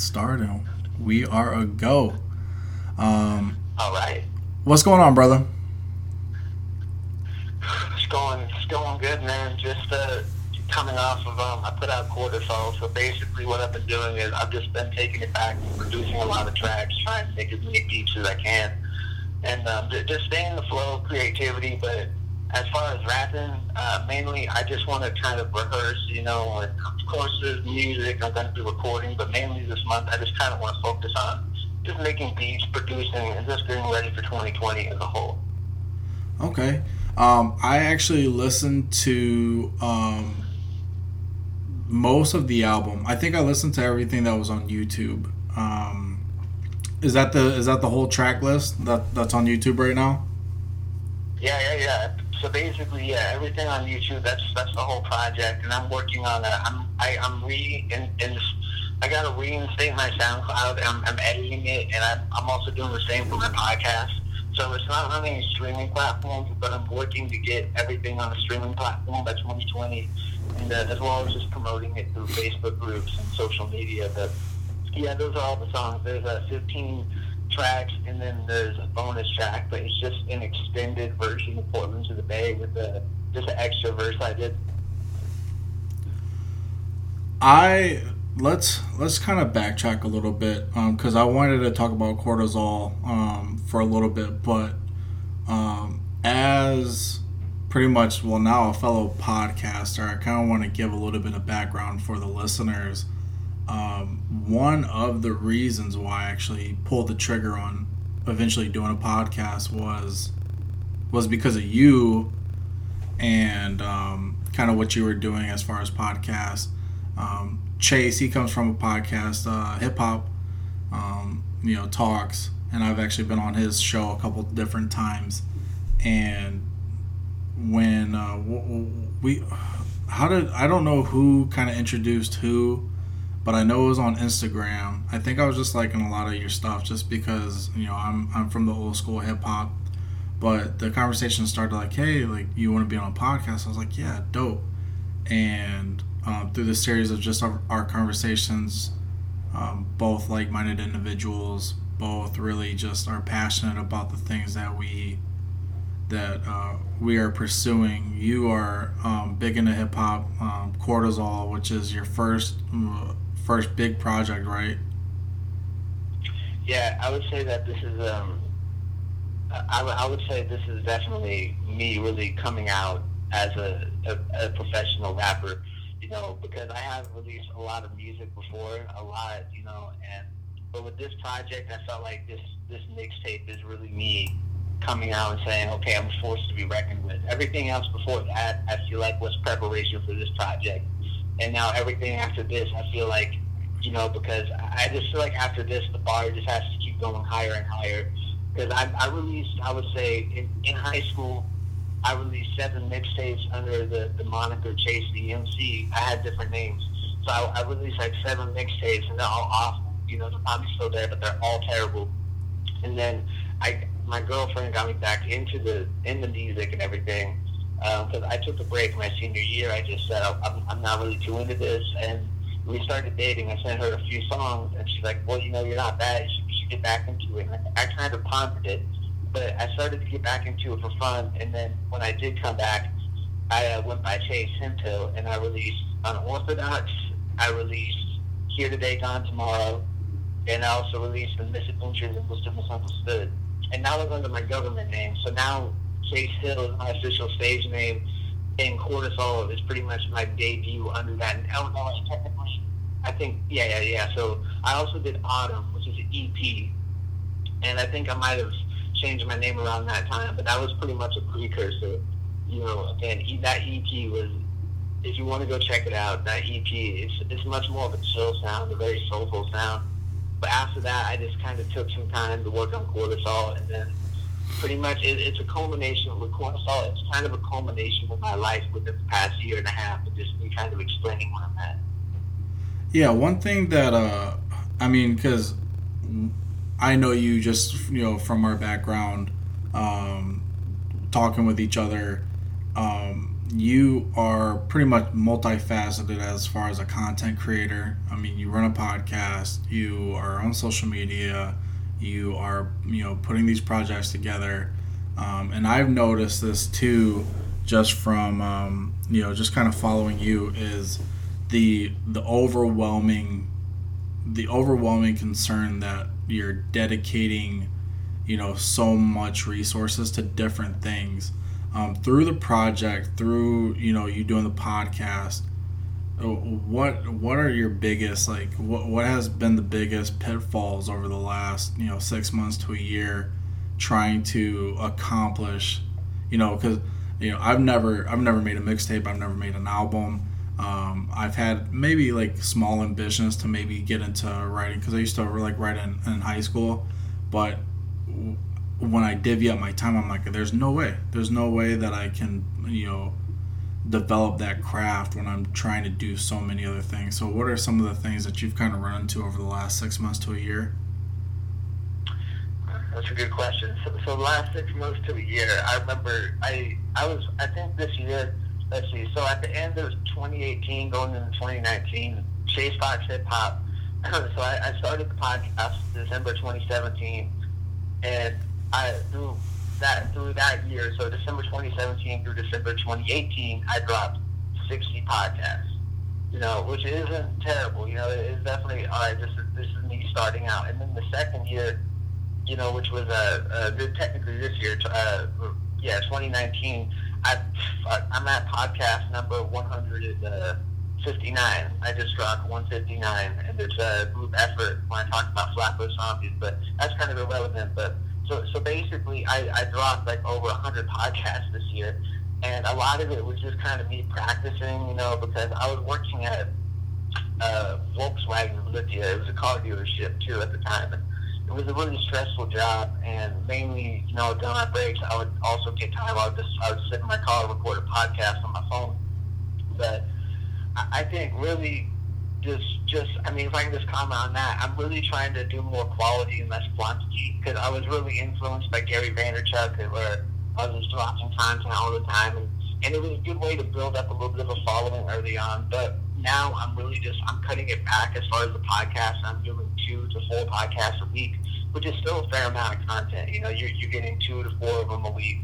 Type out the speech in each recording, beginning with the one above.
Starting. We are a go. Um, All right. what's going on, brother? It's going, it's going good, man. Just uh, coming off of, um, I put out cortisol. So basically, what I've been doing is I've just been taking it back, producing a lot of tracks, trying to make as many beats as I can, and um, just staying in the flow, creativity. But as far as rapping, uh, mainly I just want to kind of rehearse. You know, and of course there's music. I'm going to be recording, but mainly this month I just kind of want to focus on just making beats, producing, and just getting ready for 2020 as a whole. Okay. Um, I actually listened to um, most of the album. I think I listened to everything that was on YouTube. Um, is that the is that the whole track list that that's on YouTube right now? Yeah, yeah, yeah. So basically, yeah, everything on YouTube. That's that's the whole project, and I'm working on a. I'm I, I'm re in, in I got to reinstate my SoundCloud. I'm, I'm editing it, and I'm, I'm also doing the same for my podcast. So it's not on any streaming platforms, but I'm working to get everything on a streaming platform by 2020, and uh, as well as just promoting it through Facebook groups and social media. But yeah, those are all the songs. There's uh, 15 tracks, and then there's a bonus track, but it's just an extended version of Portland to the Bay with a, just an extra verse I did. I let's let's kind of backtrack a little bit because I wanted to talk about cortisol um, for a little bit, but um, as pretty much well now a fellow podcaster, I kind of want to give a little bit of background for the listeners. Um, one of the reasons why I actually pulled the trigger on eventually doing a podcast was was because of you and um, kind of what you were doing as far as podcasts. Um, Chase, he comes from a podcast, uh, hip hop, um, you know, talks, and I've actually been on his show a couple different times. And when uh, we, how did I don't know who kind of introduced who, but I know it was on Instagram. I think I was just liking a lot of your stuff just because you know I'm I'm from the old school hip hop. But the conversation started like, hey, like you want to be on a podcast? I was like, yeah, dope. And um, through the series of just our, our conversations, um, both like-minded individuals, both really just are passionate about the things that we that uh, we are pursuing. You are um, big into hip hop, um, Cortisol, which is your first uh, first big project, right? Yeah, I would say that this is um, I, I would say this is definitely me really coming out as a, a, a professional rapper, you know, because I have released a lot of music before, a lot, you know, and but with this project, I felt like this this mixtape is really me coming out and saying, okay, I'm a force to be reckoned with. Everything else before that, I feel like was preparation for this project, and now everything after this, I feel like, you know, because I just feel like after this, the bar just has to keep going higher and higher because I, I released, I would say, in, in high school, I released seven mixtapes under the, the moniker Chase the MC. I had different names. So I, I released like seven mixtapes, and they're all awful. You know, they're probably still there, but they're all terrible. And then I, my girlfriend got me back into the in the music and everything because um, I took a break my senior year. I just said I'm, I'm not really too into this, and we started dating. I sent her a few songs, and she's like, "Well, you know, you're not bad. You should, you should get back into it." And I, I kind of pondered it, but I started to get back into it for fun. And then when I did come back, I uh, went by Chase Hinto, and I released Unorthodox. I released Here Today, Gone Tomorrow, and I also released The Misadventures of Mr. Misunderstood. And now I'm under my government name. So now Chase Hill is my official stage name, and Cortisol is pretty much my debut under that. And Illinois, oh, technically, I think, yeah, yeah, yeah. So I also did Autumn, which is an EP, and I think I might have changed my name around that time, but that was pretty much a precursor. You know, again, that EP was, if you want to go check it out, that EP, it's, it's much more of a chill sound, a very soulful sound. But after that, I just kind of took some time to work on Cortisol, and then pretty much it, it's a culmination with Cortisol. It's kind of a culmination of my life within the past year and a half, and just me kind of explaining where I'm at. Yeah, one thing that uh, I mean, because I know you just you know from our background, um, talking with each other. Um, you are pretty much multifaceted as far as a content creator. I mean, you run a podcast, you are on social media, you are you know putting these projects together, um, and I've noticed this too, just from um, you know just kind of following you is the the overwhelming the overwhelming concern that you're dedicating you know so much resources to different things. Um, through the project through you know you doing the podcast what what are your biggest like what, what has been the biggest pitfalls over the last you know six months to a year trying to accomplish you know because you know i've never i've never made a mixtape i've never made an album. Um, I've had maybe like small ambitions to maybe get into writing because I used to like write in, in high school, but when I divvy up my time, I'm like, there's no way, there's no way that I can, you know, develop that craft when I'm trying to do so many other things. So, what are some of the things that you've kind of run into over the last six months to a year? That's a good question. So, so last six months to a year, I remember I I was I think this year let's see. So at the end of 2018, going into 2019, Chase Talks Hip Hop. so I, I started the podcast December 2017, and I through that through that year, so December 2017 through December 2018, I dropped 60 podcasts. You know, which isn't terrible. You know, it is definitely all right. This is this is me starting out, and then the second year, you know, which was uh, uh technically this year, uh, yeah, 2019 I, I'm at podcast number 159. I just dropped 159, and it's a group effort when I talk about Flatbush Zombies, but that's kind of irrelevant. But so, so basically, I, I dropped like over 100 podcasts this year, and a lot of it was just kind of me practicing, you know, because I was working at uh, Volkswagen Lithia. It was a car dealership too at the time, it was a really stressful job, and mainly, you know, during my breaks, I would also get time. I would just, I would sit in my car and record a podcast on my phone. But I think really, just, just, I mean, if I can just comment on that, I'm really trying to do more quality and less quantity because I was really influenced by Gary Vaynerchuk, where I was just dropping content all the time, and, and it was a good way to build up a little bit of a following early on. But now I'm really just I'm cutting it back as far as the podcast. I'm doing two to four podcasts a week, which is still a fair amount of content. You know, you're you're getting two to four of them a week,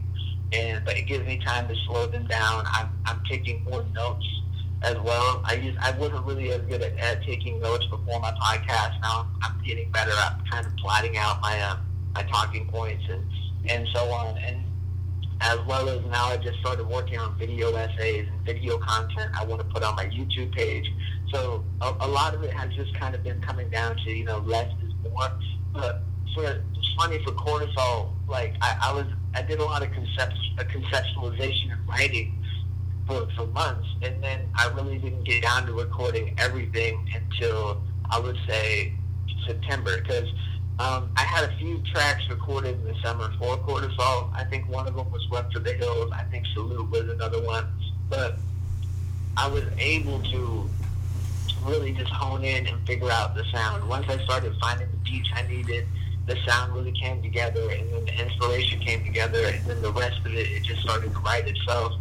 and but it gives me time to slow them down. I'm I'm taking more notes as well. I use I wasn't really as good at, at taking notes before my podcast. Now I'm, getting better at kind of plotting out my uh, my talking points and and so on. And as well as now I just started working on video essays and video content I want to put on my YouTube page. So a, a lot of it has just kind of been coming down to, you know, less is more. But for, it's funny for cortisol, like I, I was, I did a lot of concept, uh, conceptualization and writing for, for months. And then I really didn't get down to recording everything until I would say September because um, I had a few tracks recorded in the summer for Cortisol. I think one of them was West for the Hills. I think Salute was another one. But I was able to really just hone in and figure out the sound. Once I started finding the beats I needed, the sound really came together, and then the inspiration came together, and then the rest of it, it just started to write itself.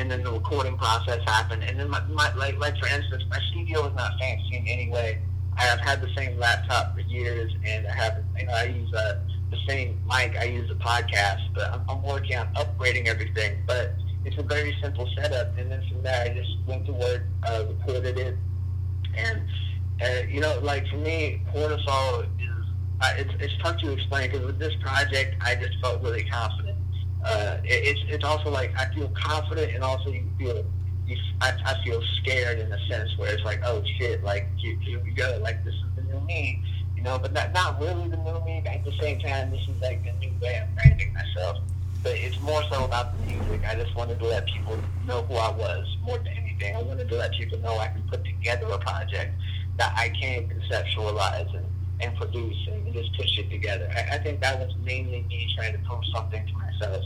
And then the recording process happened. And then, my, my like, like for instance, my studio is not fancy in any way I've had the same laptop for years, and I have, you know, I use uh, the same mic I use a podcast, but I'm, I'm working on upgrading everything. But it's a very simple setup, and then from there, I just went to work, uh, recorded it, and uh, you know, like for me, cortisol is uh, it's it's tough to explain because with this project, I just felt really confident. Uh, it's it's also like I feel confident, and also you feel you, I, I feel scared in a sense where it's like, oh shit, like here, we go, like this is the new me, you know, but not not really the new me. At the same time, this is like the new way I'm branding myself. But it's more so about the music. I just wanted to let people know who I was more than anything. I wanted to let people know I can put together a project that I can conceptualize and, and produce and just push it together. I, I think that was mainly me trying to prove something to myself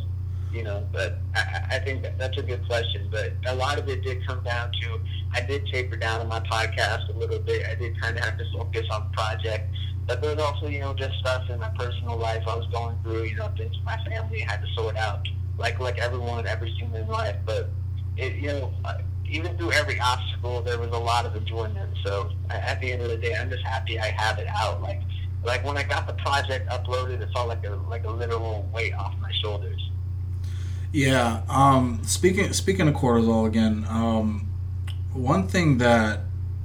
you know, but I, I think that that's a good question. But a lot of it did come down to I did taper down on my podcast a little bit. I did kind of have to focus on project. But there's also, you know, just stuff in my personal life I was going through, you know, things my family had to sort out, like like everyone, every human life. But it, you know, even through every obstacle, there was a lot of enjoyment. So at the end of the day, I'm just happy I have it out. Like, like when I got the project uploaded, it felt like a like a literal weight off my shoulders. Yeah. Um, speaking speaking of cortisol again, um, one thing that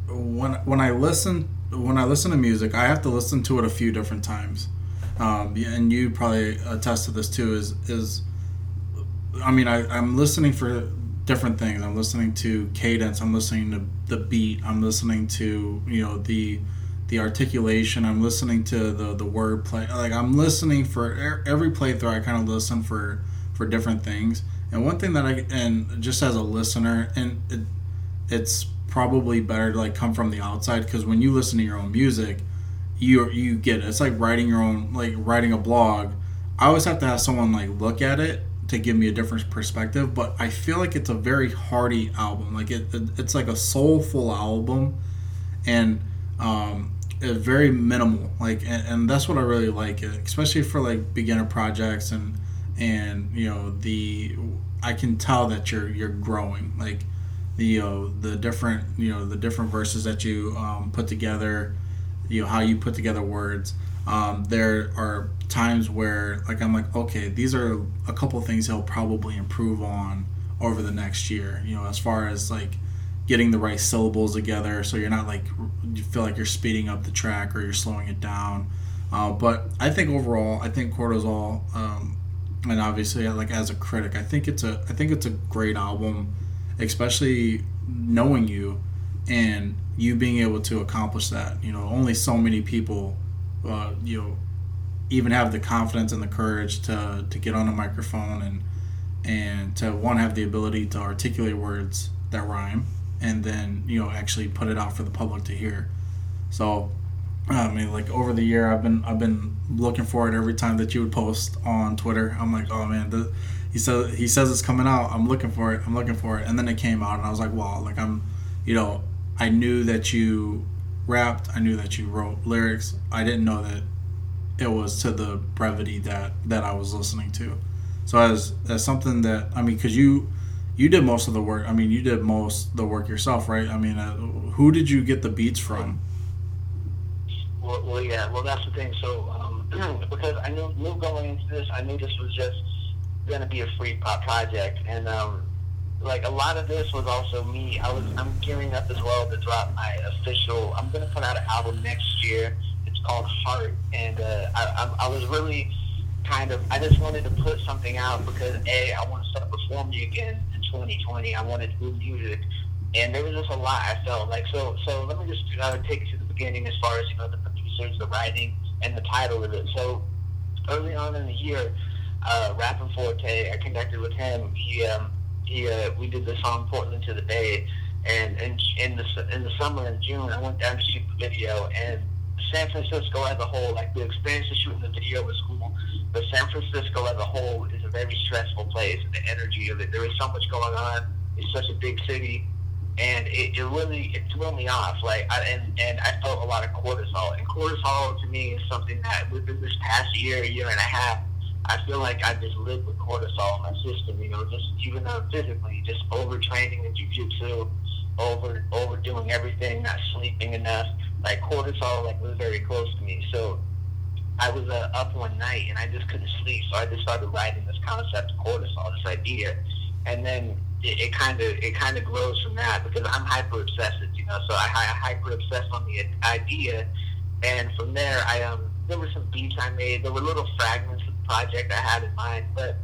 when when I listen when I listen to music, I have to listen to it a few different times. Um, and you probably attest to this too. Is is I mean, I, I'm listening for different things. I'm listening to cadence. I'm listening to the beat. I'm listening to you know the the articulation. I'm listening to the the word play. Like I'm listening for every playthrough. I kind of listen for for different things. And one thing that I and just as a listener, and it, it's probably better to like come from the outside because when you listen to your own music, you you get it. It's like writing your own like writing a blog. I always have to have someone like look at it to give me a different perspective, but I feel like it's a very hearty album. Like it, it it's like a soulful album, and um, very minimal. Like, and, and that's what I really like, especially for like beginner projects and and you know the I can tell that you're you're growing. Like the you know, the different you know the different verses that you um, put together, you know how you put together words. Um, there are times where like I'm like okay these are a couple things he'll probably improve on over the next year. You know as far as like getting the right syllables together so you're not like you feel like you're speeding up the track or you're slowing it down. Uh, but I think overall, I think Cortisol, um, and obviously, like as a critic, I think it's a I think it's a great album especially knowing you and you being able to accomplish that. You know, only so many people, uh, you know, even have the confidence and the courage to to get on a microphone and and to one have the ability to articulate words that rhyme and then you know actually put it out for the public to hear. So I mean, like over the year, I've been I've been looking for it every time that you would post on Twitter. I'm like, oh man, the, he says he says it's coming out. I'm looking for it. I'm looking for it. And then it came out, and I was like, wow, like I'm, you know, I knew that you rapped. I knew that you wrote lyrics. I didn't know that it was to the brevity that that I was listening to. So as as something that I mean, because you you did most of the work. I mean, you did most the work yourself, right? I mean, uh, who did you get the beats from? Well, well yeah. Well, that's the thing. So um, because I knew, knew going into this, I knew this was just going to be a free pop project, and um, like a lot of this was also me. I was I'm gearing up as well to drop my official. I'm to put out an album next year. It's called Heart, and uh, I, I, I was really kind of I just wanted to put something out because a I want to start performing again in 2020. I wanted to do music, and there was just a lot I felt like. So so let me just uh, take to the beginning as far as you know the producers, the writing, and the title of it. So early on in the year, uh, Rapping Forte. I connected with him. He um, he uh, we did the song Portland to the Bay, and and in the in the summer in June, I went down to shoot the video, and San Francisco as a whole, like the experience of shooting the video was cool, but San Francisco as a whole is a very stressful place. The energy of it, there is so much going on. It's such a big city, and it, it really it threw me off. Like, I, and and I felt a lot of cortisol, and cortisol to me is something that within this past year, year and a half, I feel like I just live with cortisol in my system, you know, just even though physically, just overtraining in jujitsu, over overdoing everything, not sleeping enough. Like cortisol, like was very close to me. So I was uh, up one night and I just couldn't sleep, so I just started writing this concept of cortisol, this idea, and then it kind of it kind of grows from that because I'm hyper obsessive, you know. So I, I hyper obsess on the idea, and from there I um there were some beats I made. There were little fragments project I had in mind, but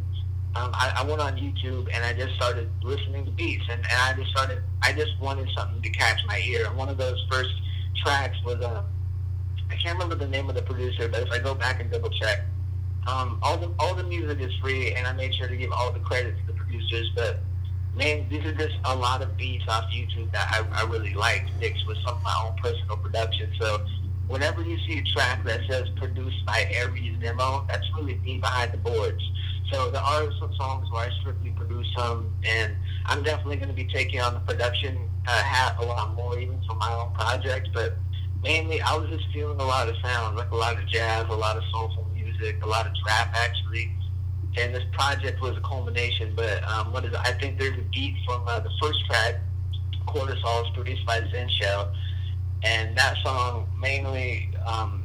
um, I, I went on YouTube and I just started listening to beats, and, and I just started. I just wanted something to catch my ear. And one of those first tracks was um, I can't remember the name of the producer, but if I go back and double check, um, all the all the music is free, and I made sure to give all the credit to the producers. But man, these are just a lot of beats off YouTube that I, I really liked mixed with some of my own personal production. So whenever you see a track that says produced by Aries Demo, that's really me behind the boards. So there are some songs where I strictly produce some, and I'm definitely going to be taking on the production uh, hat a lot more, even for my own project. But mainly, I was just feeling a lot of sound, like a lot of jazz, a lot of soulful music, a lot of trap, actually. and this project was a culmination. But um, what is? I think there's a beat from uh, the first track, Cortisol, is produced by Zen Shell, and that song mainly. Um,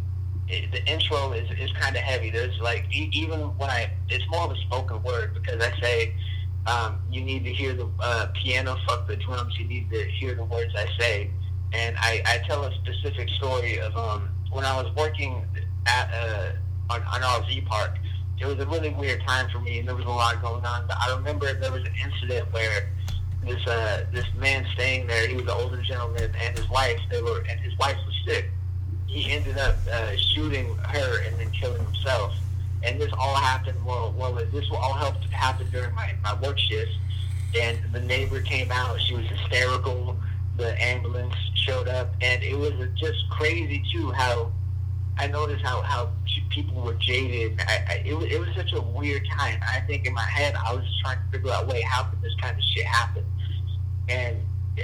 it, the intro is, is kind of heavy. There's like e- even when I, it's more of a spoken word because I say um, you need to hear the uh, piano, fuck the drums. You need to hear the words I say, and I, I tell a specific story of um, when I was working at uh, on, on RV park. It was a really weird time for me, and there was a lot going on. But I remember there was an incident where this uh, this man staying there, he was an older gentleman, and his wife, they were, and his wife was sick. He ended up uh, shooting her and then killing himself. And this all happened well. Well, this all helped happen during my my work shift. And the neighbor came out. She was hysterical. The ambulance showed up, and it was just crazy too how I noticed how how people were jaded. I, I, it, it was such a weird time. I think in my head, I was just trying to figure out, wait, how could this kind of shit happen? And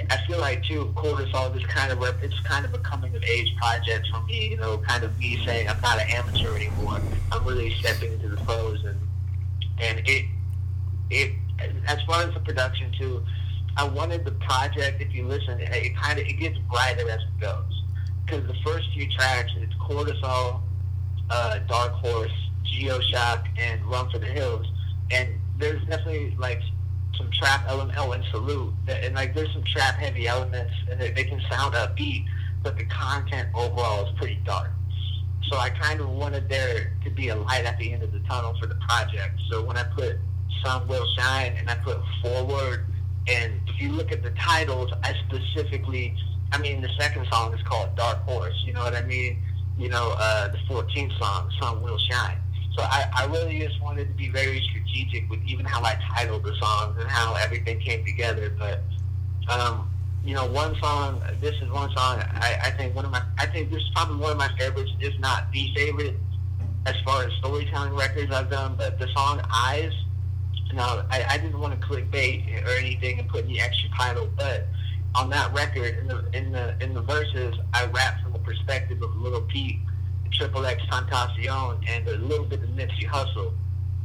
I feel like too, cortisol is kind of it's kind of a coming of age project for me. You know, kind of me saying I'm not an amateur anymore. I'm really stepping into the pros, and and it it as far as the production too. I wanted the project. If you listen, it, it kind of it gets brighter as it goes because the first few tracks it's cortisol, uh, Dark Horse, Geoshock, and Run for the Hills, and there's definitely like some trap element oh, and salute. And like there's some trap heavy elements and they, they can sound upbeat but the content overall is pretty dark. So i kind of wanted there to be a light at the end of the tunnel for the project. So when i put sun will shine and i put forward and if you look at the titles i specifically i mean the second song is called dark horse you know what i mean you know uh, the 14th song sun will shine so I, I really just wanted to be very strategic with even how I titled the songs and how everything came together. But um, you know, one song. This is one song. I, I think one of my. I think this is probably one of my favorites, if not the favorite, as far as storytelling records I've done. But the song "Eyes." Now, I, I didn't want to clickbait or anything and put any extra title, but on that record, in the in the in the verses, I rap perspective of Lil Peep Triple X Tentacion and a little bit of Nipsey Hussle.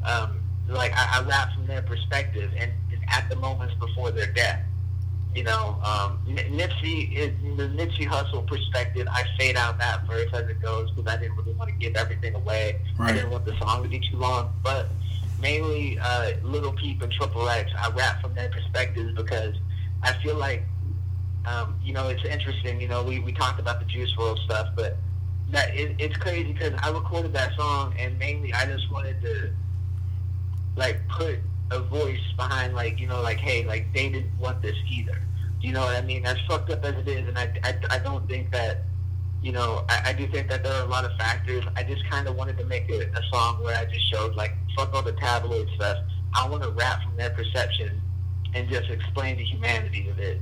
Um, like I, I rap from their perspective and, and at the moments before their death. You know, um, Nipsey is the Nipsey Hussle perspective. I fade out that verse as it goes because I didn't really want to give everything away. Right. I didn't want the song to be too long, but mainly uh, Lil Peep and Triple X. I rap from their perspectives because I feel like, um, you know, it's interesting. You know, we we talked about the Juice WRLD stuff, but that it, it's crazy because I recorded that song and mainly I just wanted to like put a voice behind like you know like hey like they didn't want this either. You know what I mean? As fucked up as it is, and I I, I don't think that you know I, I do think that there are a lot of factors. I just kind of wanted to make a, a song where I just showed like fuck all the tabloid stuff. I want to rap from their perception and just explain the humanity of it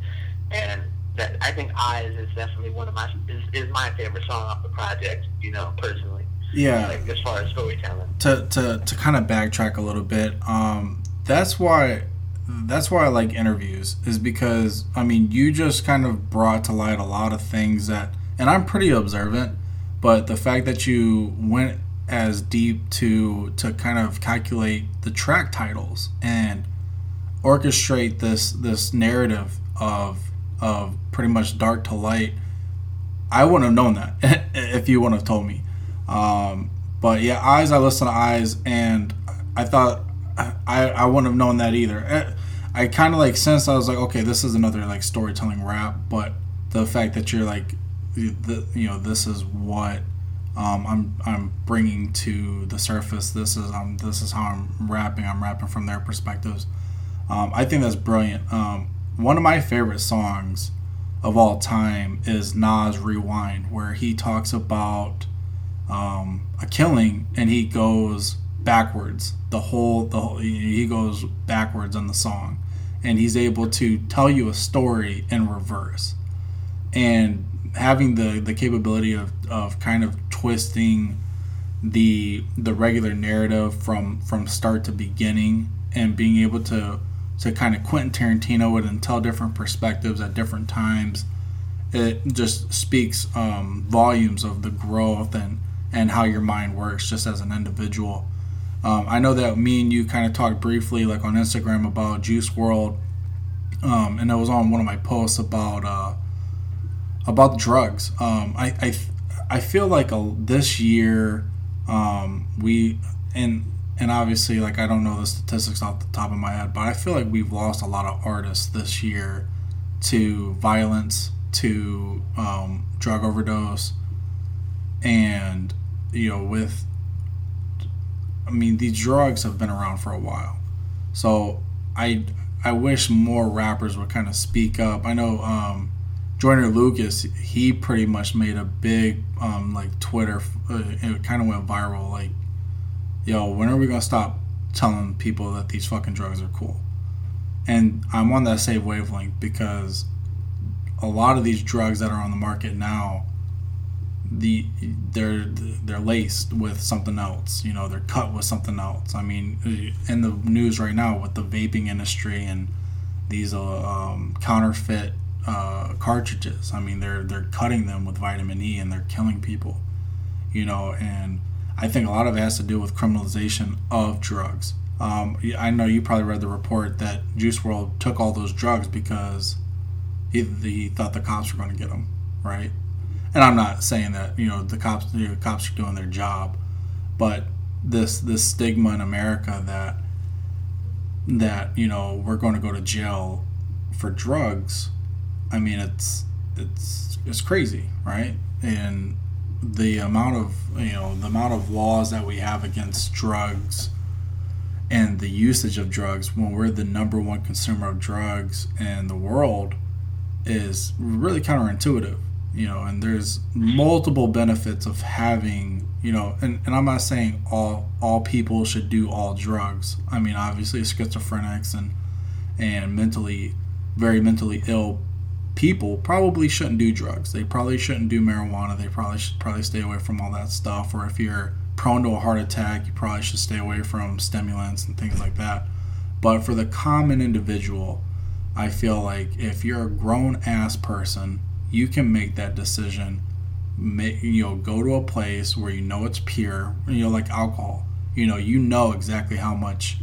and that I think Eyes is definitely one of my is, is my favorite song off the project. You know, personally. Yeah. Like as far as storytelling. To to to kind of backtrack a little bit, um, that's why that's why I like interviews is because I mean you just kind of brought to light a lot of things that and I'm pretty observant, but the fact that you went as deep to to kind of calculate the track titles and orchestrate this this narrative of of pretty much dark to light. I wouldn't have known that if you wouldn't have told me. Um, but yeah, eyes. I listened to eyes, and I thought I I wouldn't have known that either. Eh, I kind of like since I was like, okay, this is another like storytelling rap, but the fact that you're like, the you know, this is what um, I'm I'm bringing to the surface. This is um this is how I'm rapping. I'm rapping from their perspectives. Um, I think that's brilliant. Um, one of my favorite songs of all time is Nas Rewind, where he talks about um, a killing and he goes backwards. The whole, the whole, he goes backwards on the song, and he's able to tell you a story in reverse, and having the the capability of, of kind of twisting the the regular narrative from from start to beginning and being able to to kind of Quentin Tarantino and tell different perspectives at different times. It just speaks um, volumes of the growth and, and how your mind works just as an individual. Um, I know that me and you kind of talked briefly, like on Instagram, about Juice WRLD, um, and it was on one of my posts about uh, about drugs. Um, I, I I feel like a, this year um, we and and obviously like I don't know the statistics off the top of my head, but I feel like we've lost a lot of artists this year to violence, to um, drug overdose, and you know with I mean these drugs have been around for a while, so I I wish more rappers would kind of speak up. I know um, Joyner Lucas, he pretty much made a big um, like Twitter. Uh, it kind of went viral. Like, yo, when are we gonna stop telling people that these fucking drugs are cool? And I'm on that same wavelength because a lot of these drugs that are on the market now, the they're they're laced with something else. You know, they're cut with something else. I mean, in the news right now with the vaping industry and these uh, um, counterfeit uh, cartridges. I mean, they're they're cutting them with vitamin E and they're killing people. You know, and I think a lot of it has to do with criminalization of drugs. Um, I know you probably read the report that Juice WRLD took all those drugs because he, he thought the cops were going to get them, right? And I'm not saying that you know the cops the cops are doing their job, but this this stigma in America that that you know we're going to go to jail for drugs I mean, it's it's it's crazy, right? And the amount of you know the amount of laws that we have against drugs and the usage of drugs when we're the number one consumer of drugs in the world is really counterintuitive you know and there's multiple benefits of having you know and, and i'm not saying all all people should do all drugs. I mean obviously schizophrenics and and mentally very mentally ill people probably shouldn't do drugs. They probably shouldn't do marijuana. They probably should probably stay away from all that stuff. Or if you're prone to a heart attack, you probably should stay away from stimulants and things like that. But for the common individual, I feel like if you're a grown ass person, you can make that decision. Make, you know, go to a place where you know it's pure. You know, like alcohol. You know, you know exactly how much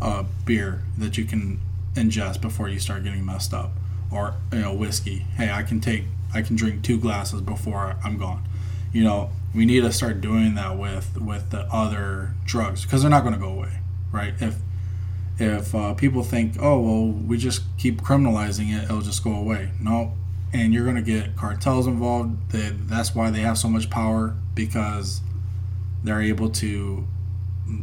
uh, beer that you can ingest before you start getting messed up or you know whiskey. Hey, I can take I can drink two glasses before I'm gone. You know, we need to start doing that with with the other drugs because they're not going to go away, right? If if uh, people think, oh well, we just keep criminalizing it, it'll just go away. No, and you're going to get cartels involved. They, that's why they have so much power because they're able to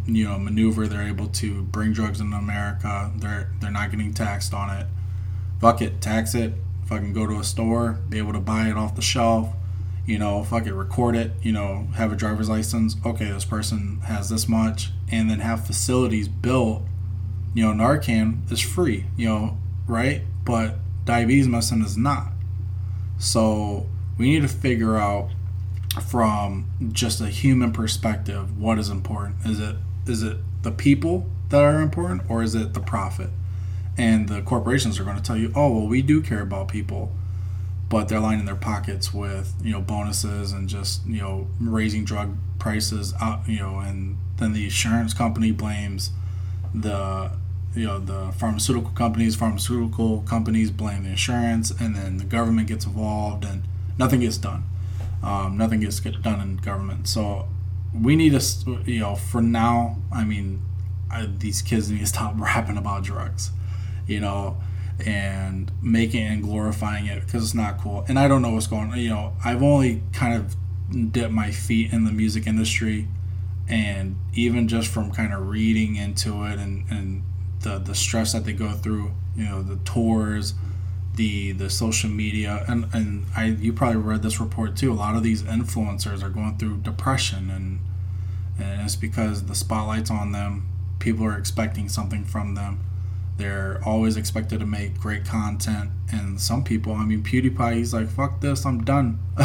you know maneuver they're able to bring drugs into america they're they're not getting taxed on it fuck it, tax it. Can go to a store, be able to buy it off the shelf, you know, fuck it, record it, you know, have a driver's license. Okay, this person has this much, and then have facilities built. You know, Narcan is free, you know, right? But diabetes medicine is not. So we need to figure out from just a human perspective what is important. Is it is it the people that are important or is it the profit? And the corporations are going to tell you, oh well, we do care about people, but they're lining their pockets with you know bonuses and just you know raising drug prices out, you know, and then the insurance company blames the you know the pharmaceutical companies pharmaceutical companies blame the insurance and then the government gets involved and nothing gets done. Um, nothing gets get done in government. So we need to you know for now i mean I, these kids need to stop rapping about drugs you know, and making and glorifying it because it's not cool. And I don't know what's going on. You know, I've only kind of dipped my feet in the music industry, and even just from kind of reading into it and, and the, the stress that they go through, you know, the tours, the the social media, and, and I you probably read this report too. A lot of these influencers are going through depression, and and it's because the spotlight's on them. People are expecting something from them they're always expected to make great content. And some people, I mean, PewDiePie, he's like, fuck this, I'm done.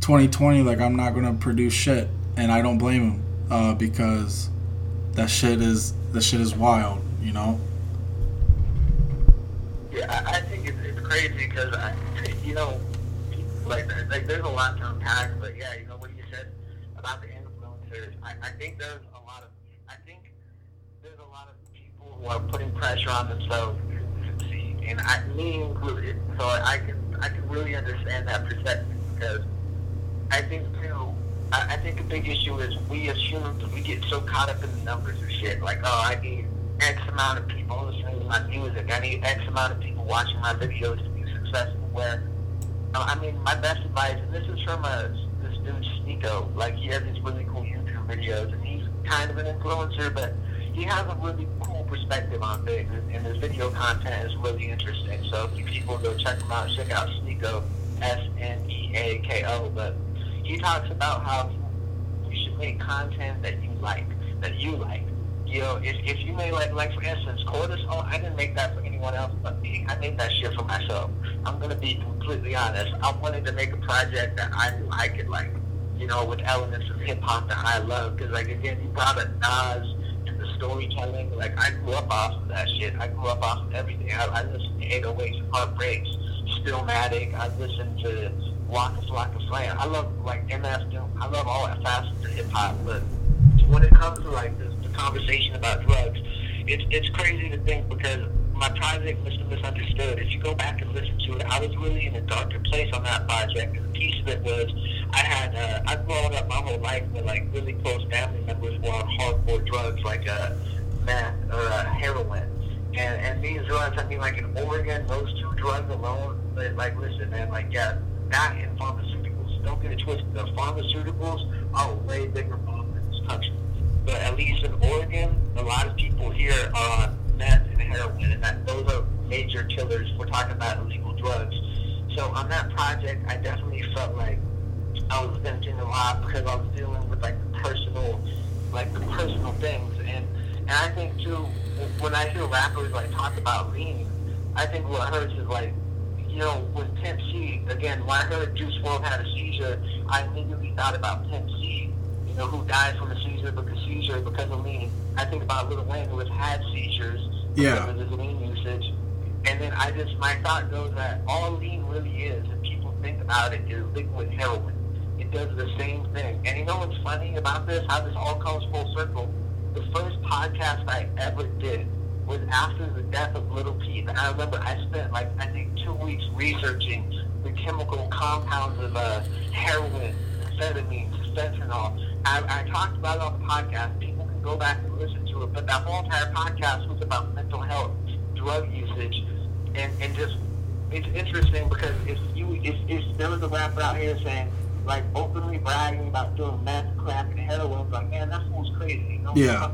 2020, like, I'm not going to produce shit. And I don't blame him uh, because that shit is, that shit is wild, you know? Yeah, I, think it's, it's crazy because, you know, like, like, there's a lot to unpack, but yeah, you know what you said about the influencers. I, I think there's a lot of, I think there's a lot are putting pressure on themselves to succeed, and I, me included. So I can I can really understand that perspective because I think too. I, I think a big issue is we as humans we get so caught up in the numbers of shit. Like, oh, I need X amount of people listening to my music. I need X amount of people watching my videos to be successful. Where, I mean, my best advice, and this is from a, this dude Sneako. Like, he has these really cool YouTube videos, and he's kind of an influencer, but he has a really cool perspective on things, and, his video content is really interesting. So if people go check him out, check out Sneako, S-N-E-A-K-O. But he talks about how you should make content that you like, that you like. You know, if, if you made like like for instance, cortisol, oh, I didn't make that for anyone else but me. I made that shit for myself. I'm gonna be completely honest. I wanted to make a project that I knew I could like, you know, with elements of hip hop that I love. Because like again, you brought up Nas storytelling. Like I grew up off of that shit. I grew up off of everything. I, I listened to 808s and Heartbreaks, Stillmatic. I listened to Waka Flocka Flame. I love like MF Doom. I love all that facets of hip hop. But when it comes to like this the conversation about drugs, it's it's crazy to think because my project Mr. Misunderstood, if you go back and listen to it, I was really in a darker place on that project. And a piece of it was I had uh, I've grown up my whole life with like really close family members who are on hardcore drugs like uh, meth or uh, heroin. And and these drugs, I mean, like in Oregon, those two drugs alone, but like listen, man, like yeah, that and pharmaceuticals. Don't get it twisted. The pharmaceuticals are a way bigger problem in this country. But at least in Oregon, a lot of people here are on meth and heroin, and that those are major killers. We're talking about illegal drugs. So on that project, I definitely felt like I was venting a lot because I was dealing with like personal, like the personal things, and and I think too when I hear rappers like talk about lean, I think what hurts is like you know, with Pimp C, again, when I heard Juice WRLD had a seizure, I immediately thought about Pimp C you know, who died from a seizure because seizure because of lean. I think about Lil Wayne who has had seizures yeah. because of his lean usage. And then I just my thought goes that all lean really is, if people think about it, is liquid heroin. It does the same thing. And you know what's funny about this? How this all comes full circle. The first podcast I ever did was after the death of Lil Peep, and I remember I spent like I think two weeks researching the chemical compounds of uh, heroin, amphetamines, fentanyl, I, I talked about it on the podcast. People can go back and listen to it. But that whole entire podcast was about mental health, drug usage, and, and just it's interesting because if you if, if there was a rapper out here saying like openly bragging about doing meth, crack, and heroin, like man, that fool's crazy. You know, yeah.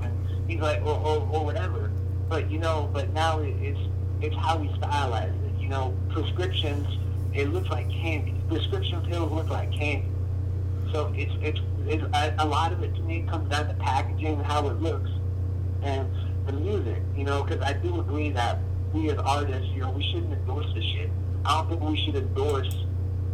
He's like or, or or whatever. But you know, but now it's it's how we stylize it. You know, prescriptions it looks like candy. Prescription pills look like candy. So it's it's it, a lot of it to me comes down to packaging and how it looks and the music, you know, because I do agree that we as artists, you know, we shouldn't endorse this shit. I don't think we should endorse,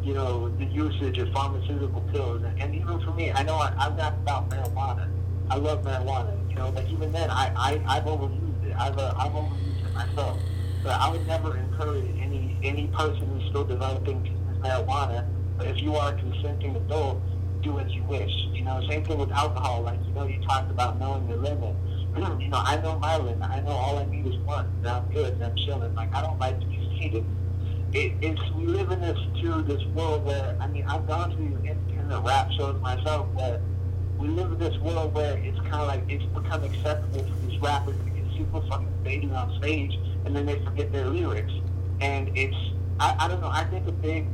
you know, the usage of pharmaceutical pills. And, even for me, I know I, I've got about marijuana. I love marijuana, you know, but even then, I, I, I've overused it. I've, uh, I've overused it myself. But I would never encourage any, any person who's still developing marijuana, but if you are a consenting adult, do as you wish. You know, same thing with alcohol. Like, you know, you talked about knowing your limit. you know, I know my limit. I know all I need is one. And I'm good. And I'm chilling. Like, I don't like to be seated. It, it's we live in this too this world where I mean I've gone to these independent rap shows myself where we live in this world where it's kind of like it's become acceptable for these rappers to get super fucking fading on stage and then they forget their lyrics and it's I, I don't know I think a big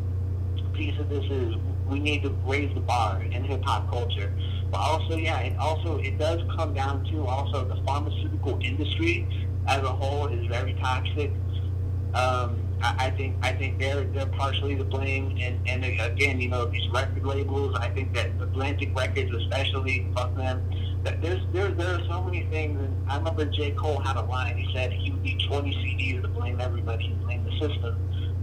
piece of this is we need to raise the bar in hip hop culture. But also, yeah, it also it does come down to also the pharmaceutical industry as a whole is very toxic. Um, I, I think I think they're they're partially to blame, and and again, you know, these record labels. I think that Atlantic Records, especially, fuck them. That there's there there are so many things, and I remember J Cole had a line. He said he would need 20 CDs to blame everybody blame the system,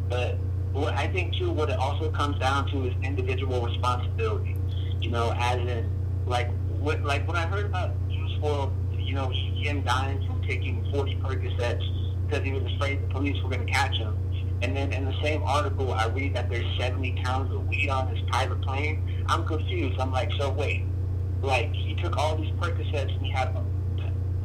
but what I think too, what it also comes down to is individual responsibility. You know, as in like what like when I heard about Juice WRLD, you know, him dying from taking 40 Percocets because he was afraid the police were going to catch him. And then in the same article, I read that there's 70 pounds of weed on his private plane. I'm confused. I'm like, so wait, like he took all these Percocets and he had a,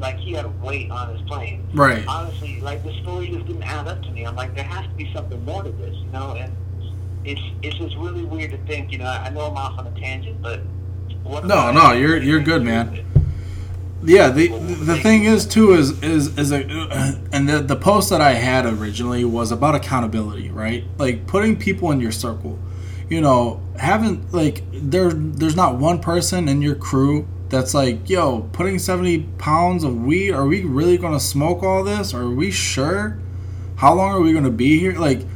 like he had a weight on his plane. Right. Honestly, like the story just didn't add up to me. I'm like, there has to be something more to this, you know. And it's it's just really weird to think, you know. I know I'm off on a tangent, but what No, no, you're- you're good, man. Yeah, the the thing is too is is is a and the the post that I had originally was about accountability, right? Like putting people in your circle. You know, having like there there's not one person in your crew that's like, yo, putting 70 pounds of weed, are we really to smoke all this? Are we sure? How long are we to be here? Like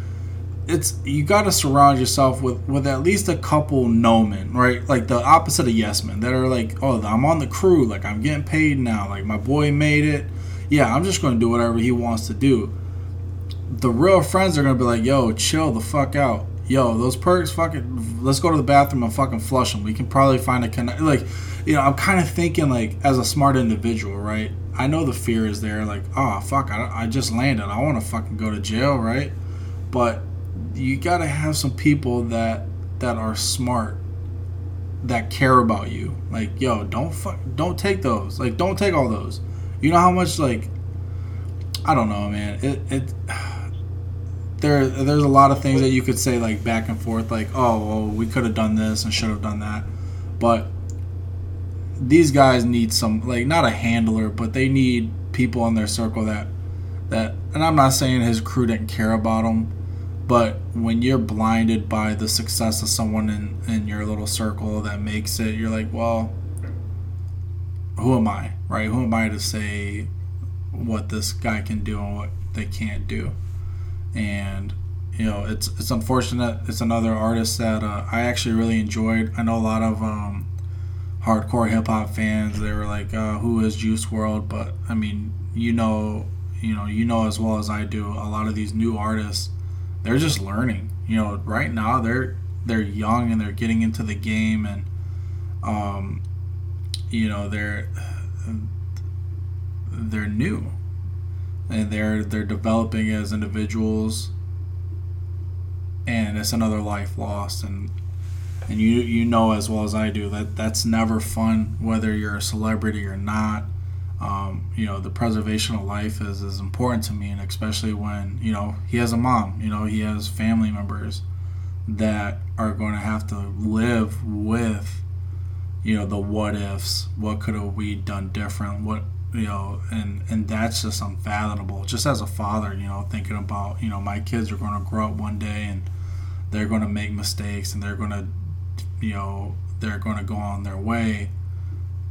it's you got to surround yourself with with at least a couple no men, right? Like the opposite of yes men that are like, oh, I'm on the crew, like I'm getting paid now, like my boy made it. Yeah, I'm just going to do whatever he wants to do. The real friends are going to be like, yo, chill the fuck out. Yo, those perks, fucking, let's go to the bathroom and fucking flush them. We can probably find a connect. Like, you know, I'm kind of thinking like as a smart individual, right? I know the fear is there, like, oh fuck, I, I just landed, I want to fucking go to jail, right? But you got to have some people that that are smart that care about you. Like yo don't fuck don't take those. Like don't take all those. You know how much like i don't know man. It it there there's a lot of things that you could say like back and forth like oh well, we could have done this and should have done that. But these guys need some like not a handler but they need people in their circle that that and i'm not saying his crew didn't care about him but when you're blinded by the success of someone in, in your little circle that makes it, you're like, well, who am I, right? Who am I to say what this guy can do and what they can't do? And you know, it's it's unfortunate. It's another artist that uh, I actually really enjoyed. I know a lot of um, hardcore hip hop fans. They were like, uh, "Who is Juice WRLD?" But I mean, you know, you know, you know as well as I do. A lot of these new artists they're just learning. You know, right now they're they're young and they're getting into the game and um you know, they're they're new. And they're they're developing as individuals and it's another life lost and and you you know as well as I do that that's never fun whether you're a celebrity or not um, you know the preservation of life is, is important to me and especially when you know he has a mom you know he has family members that are going to have to live with you know the what ifs what could have we done different what you know and and that's just unfathomable. Just as a father you know thinking about you know my kids are going to grow up one day and they're going to make mistakes and they're going to you know they're going to go on their way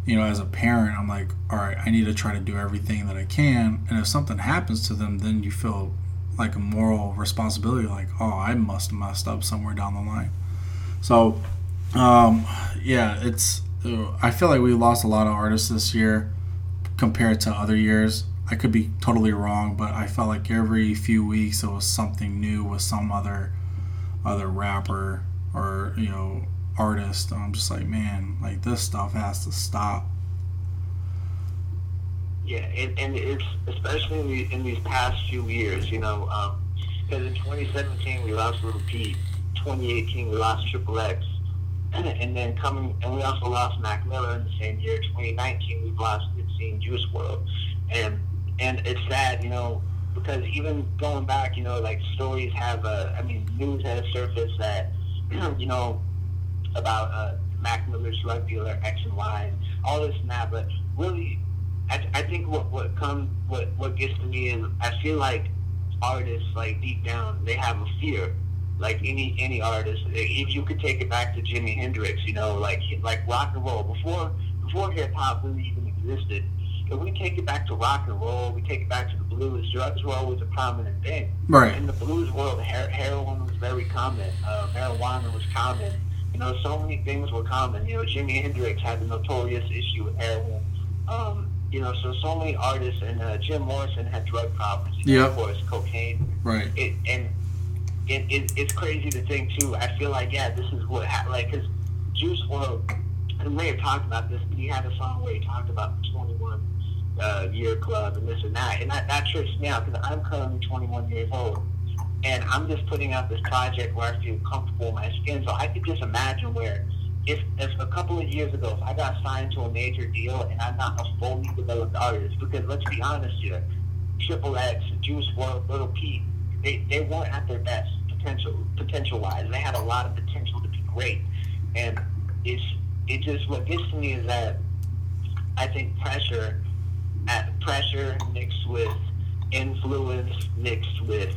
you know, as a parent, I'm like, all right, I need to try to do everything that I can. And if something happens to them, then you feel like a moral responsibility, like, oh, I must have messed up somewhere down the line. So, um, yeah, it's, I feel like we lost a lot of artists this year compared to other years. I could be totally wrong, but I felt like every few weeks it was something new with some other, other rapper or, you know, artist. I'm just like, man, like this stuff has to stop. Yeah, and, and it's especially in, the, in these past few years, you know, um, because in 2017 we lost Lil Peep, 2018 we lost Triple X, and, and then coming, and we also lost Mac Miller in the same year. 2019 we've lost It Juice WRLD, and and it's sad, you know, because even going back, you know, like stories have, a, I mean, news has surfaced that, you know, about uh, Mac Miller's drug dealer X and Y, and all this and that. But really, I, I think what what comes what what gets to me is I feel like artists like deep down they have a fear. Like any any artist, if you could take it back to Jimi Hendrix, you know, like like rock and roll before before hip hop really even existed. If we take it back to rock and roll, we take it back to the blues. Drugs were always a prominent thing. Right. In the blues world, her- heroin was very common. Uh, marijuana was common. You know, so many things were common. You know, Jimi Hendrix had the notorious issue with heroin. Um, you know, so so many artists, and uh, Jim Morrison had drug problems. You know, Yep. Of course, cocaine. Right. It and it, it it's crazy to think too. I feel like yeah, this is what ha- like because Juice WRLD. I may have talked about this, but he had a song where he talked about the 21 uh, year club and this and that, and that that trips me out because I'm currently 21 years old and I'm just putting out this project where I feel comfortable in my skin. So I could just imagine where if, if a couple of years ago, if I got signed to a major deal and I'm not a fully developed artist, because let's be honest here, Triple X, Juice WRLD, Lil Peep, they, they weren't at their best potential potential wise. They had a lot of potential to be great, and it's it just what gets to me is that I think pressure, at pressure mixed with influence mixed with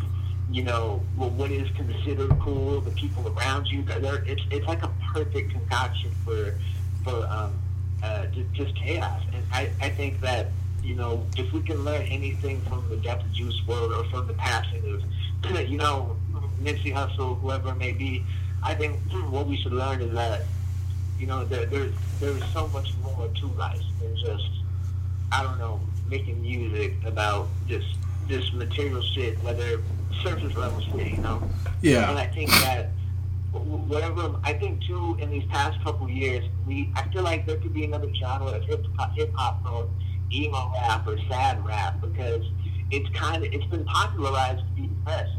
you know well, what is considered cool, the people around you. It's it's like a perfect concoction for for um, uh, just chaos. And I, I think that you know if we can learn anything from the Death of Juice WRLD or from the passing of you know Nipsey Hussle, whoever it may be, I think what we should learn is that you know there, there's there's so much more to life than just I don't know making music about just this material shit, whether surface level shit, you know. Yeah. And I think that whatever I think too in these past couple years, we I feel like there could be another genre of hip hop, hip hop called emo rap or sad rap because it's kind of it's been popularized to be depressed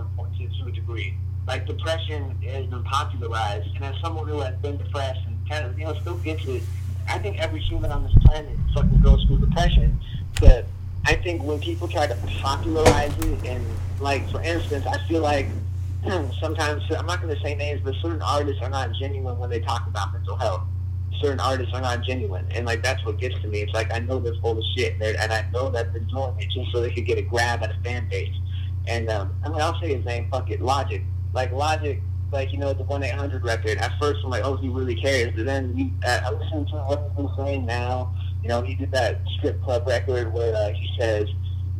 to a degree. Like depression has been popularized, and as someone who has been depressed and kind of you know still gets it, I think every human on this planet fucking goes through depression. But I think when people try to popularize it, and like for instance, I feel like sometimes I'm not going to say names, but certain artists are not genuine when they talk about mental health. Certain artists are not genuine, and like that's what gets to me. It's like I know they're full of shit, and, and I know that they're doing it just so they could get a grab at a fan base. And um, I mean, I'll say his name. Fuck it, Logic. Like Logic, like you know the one eight hundred record. At first, I'm like, oh, he really cares. But then we, uh, I listen to what he's saying now. You know, he did that strip club record where uh, he says,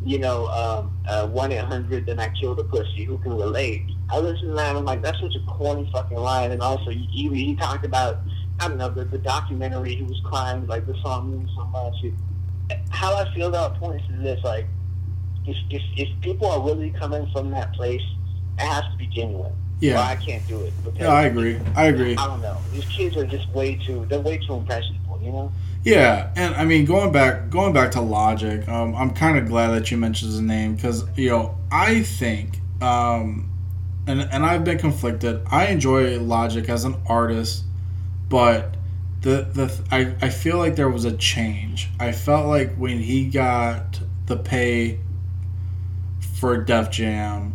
you know, um, uh, one eight hundred. Then I killed a pussy. Who can relate? I listen to that. and I'm like, that's such a corny fucking line. And also, he, he, he talked about, I don't know, the, the documentary. He was crying like the song means so much. It, how I feel about points is this, like if, if, if people are really coming from that place, it has to be genuine. Yeah, I can't do it. Yeah, I agree. I agree. I don't know. These kids are just way too. They're way too impressionable. You know. Yeah, and I mean going back going back to Logic, um, I'm kind of glad that you mentioned his name because you know I think, um, and and I've been conflicted. I enjoy Logic as an artist, but the the I, I feel like there was a change. I felt like when he got the pay for Def Jam,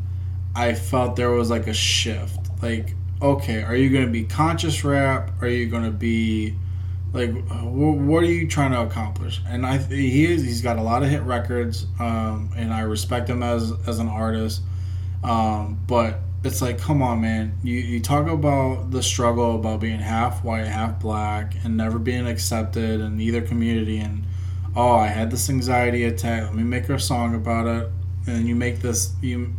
I felt there was like a shift. Like, okay, are you going to be conscious rap? Are you going to be like, what are you trying to accomplish? And I he is he's got a lot of hit records, um, and I respect him as as an artist. Um, but it's like, come on, man. You you talk about the struggle about being half white, half black, and never being accepted in either community, and oh, I had this anxiety attack. Let me make a song about it and you make this you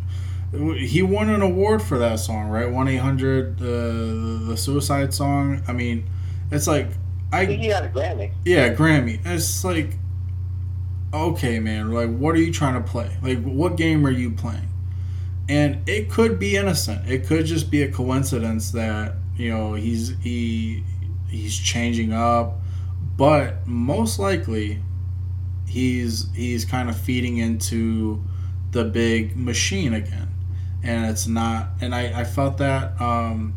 he won an award for that song right 1-800 uh, the suicide song i mean it's like i, he got a grammy. Yeah grammy. It's like okay man like what are you trying to play? Like what game are you playing? And it could be innocent. It could just be a coincidence that you know he's he he's changing up. But most likely he's he's kind of feeding into the big machine again. And it's not and i, I felt that um,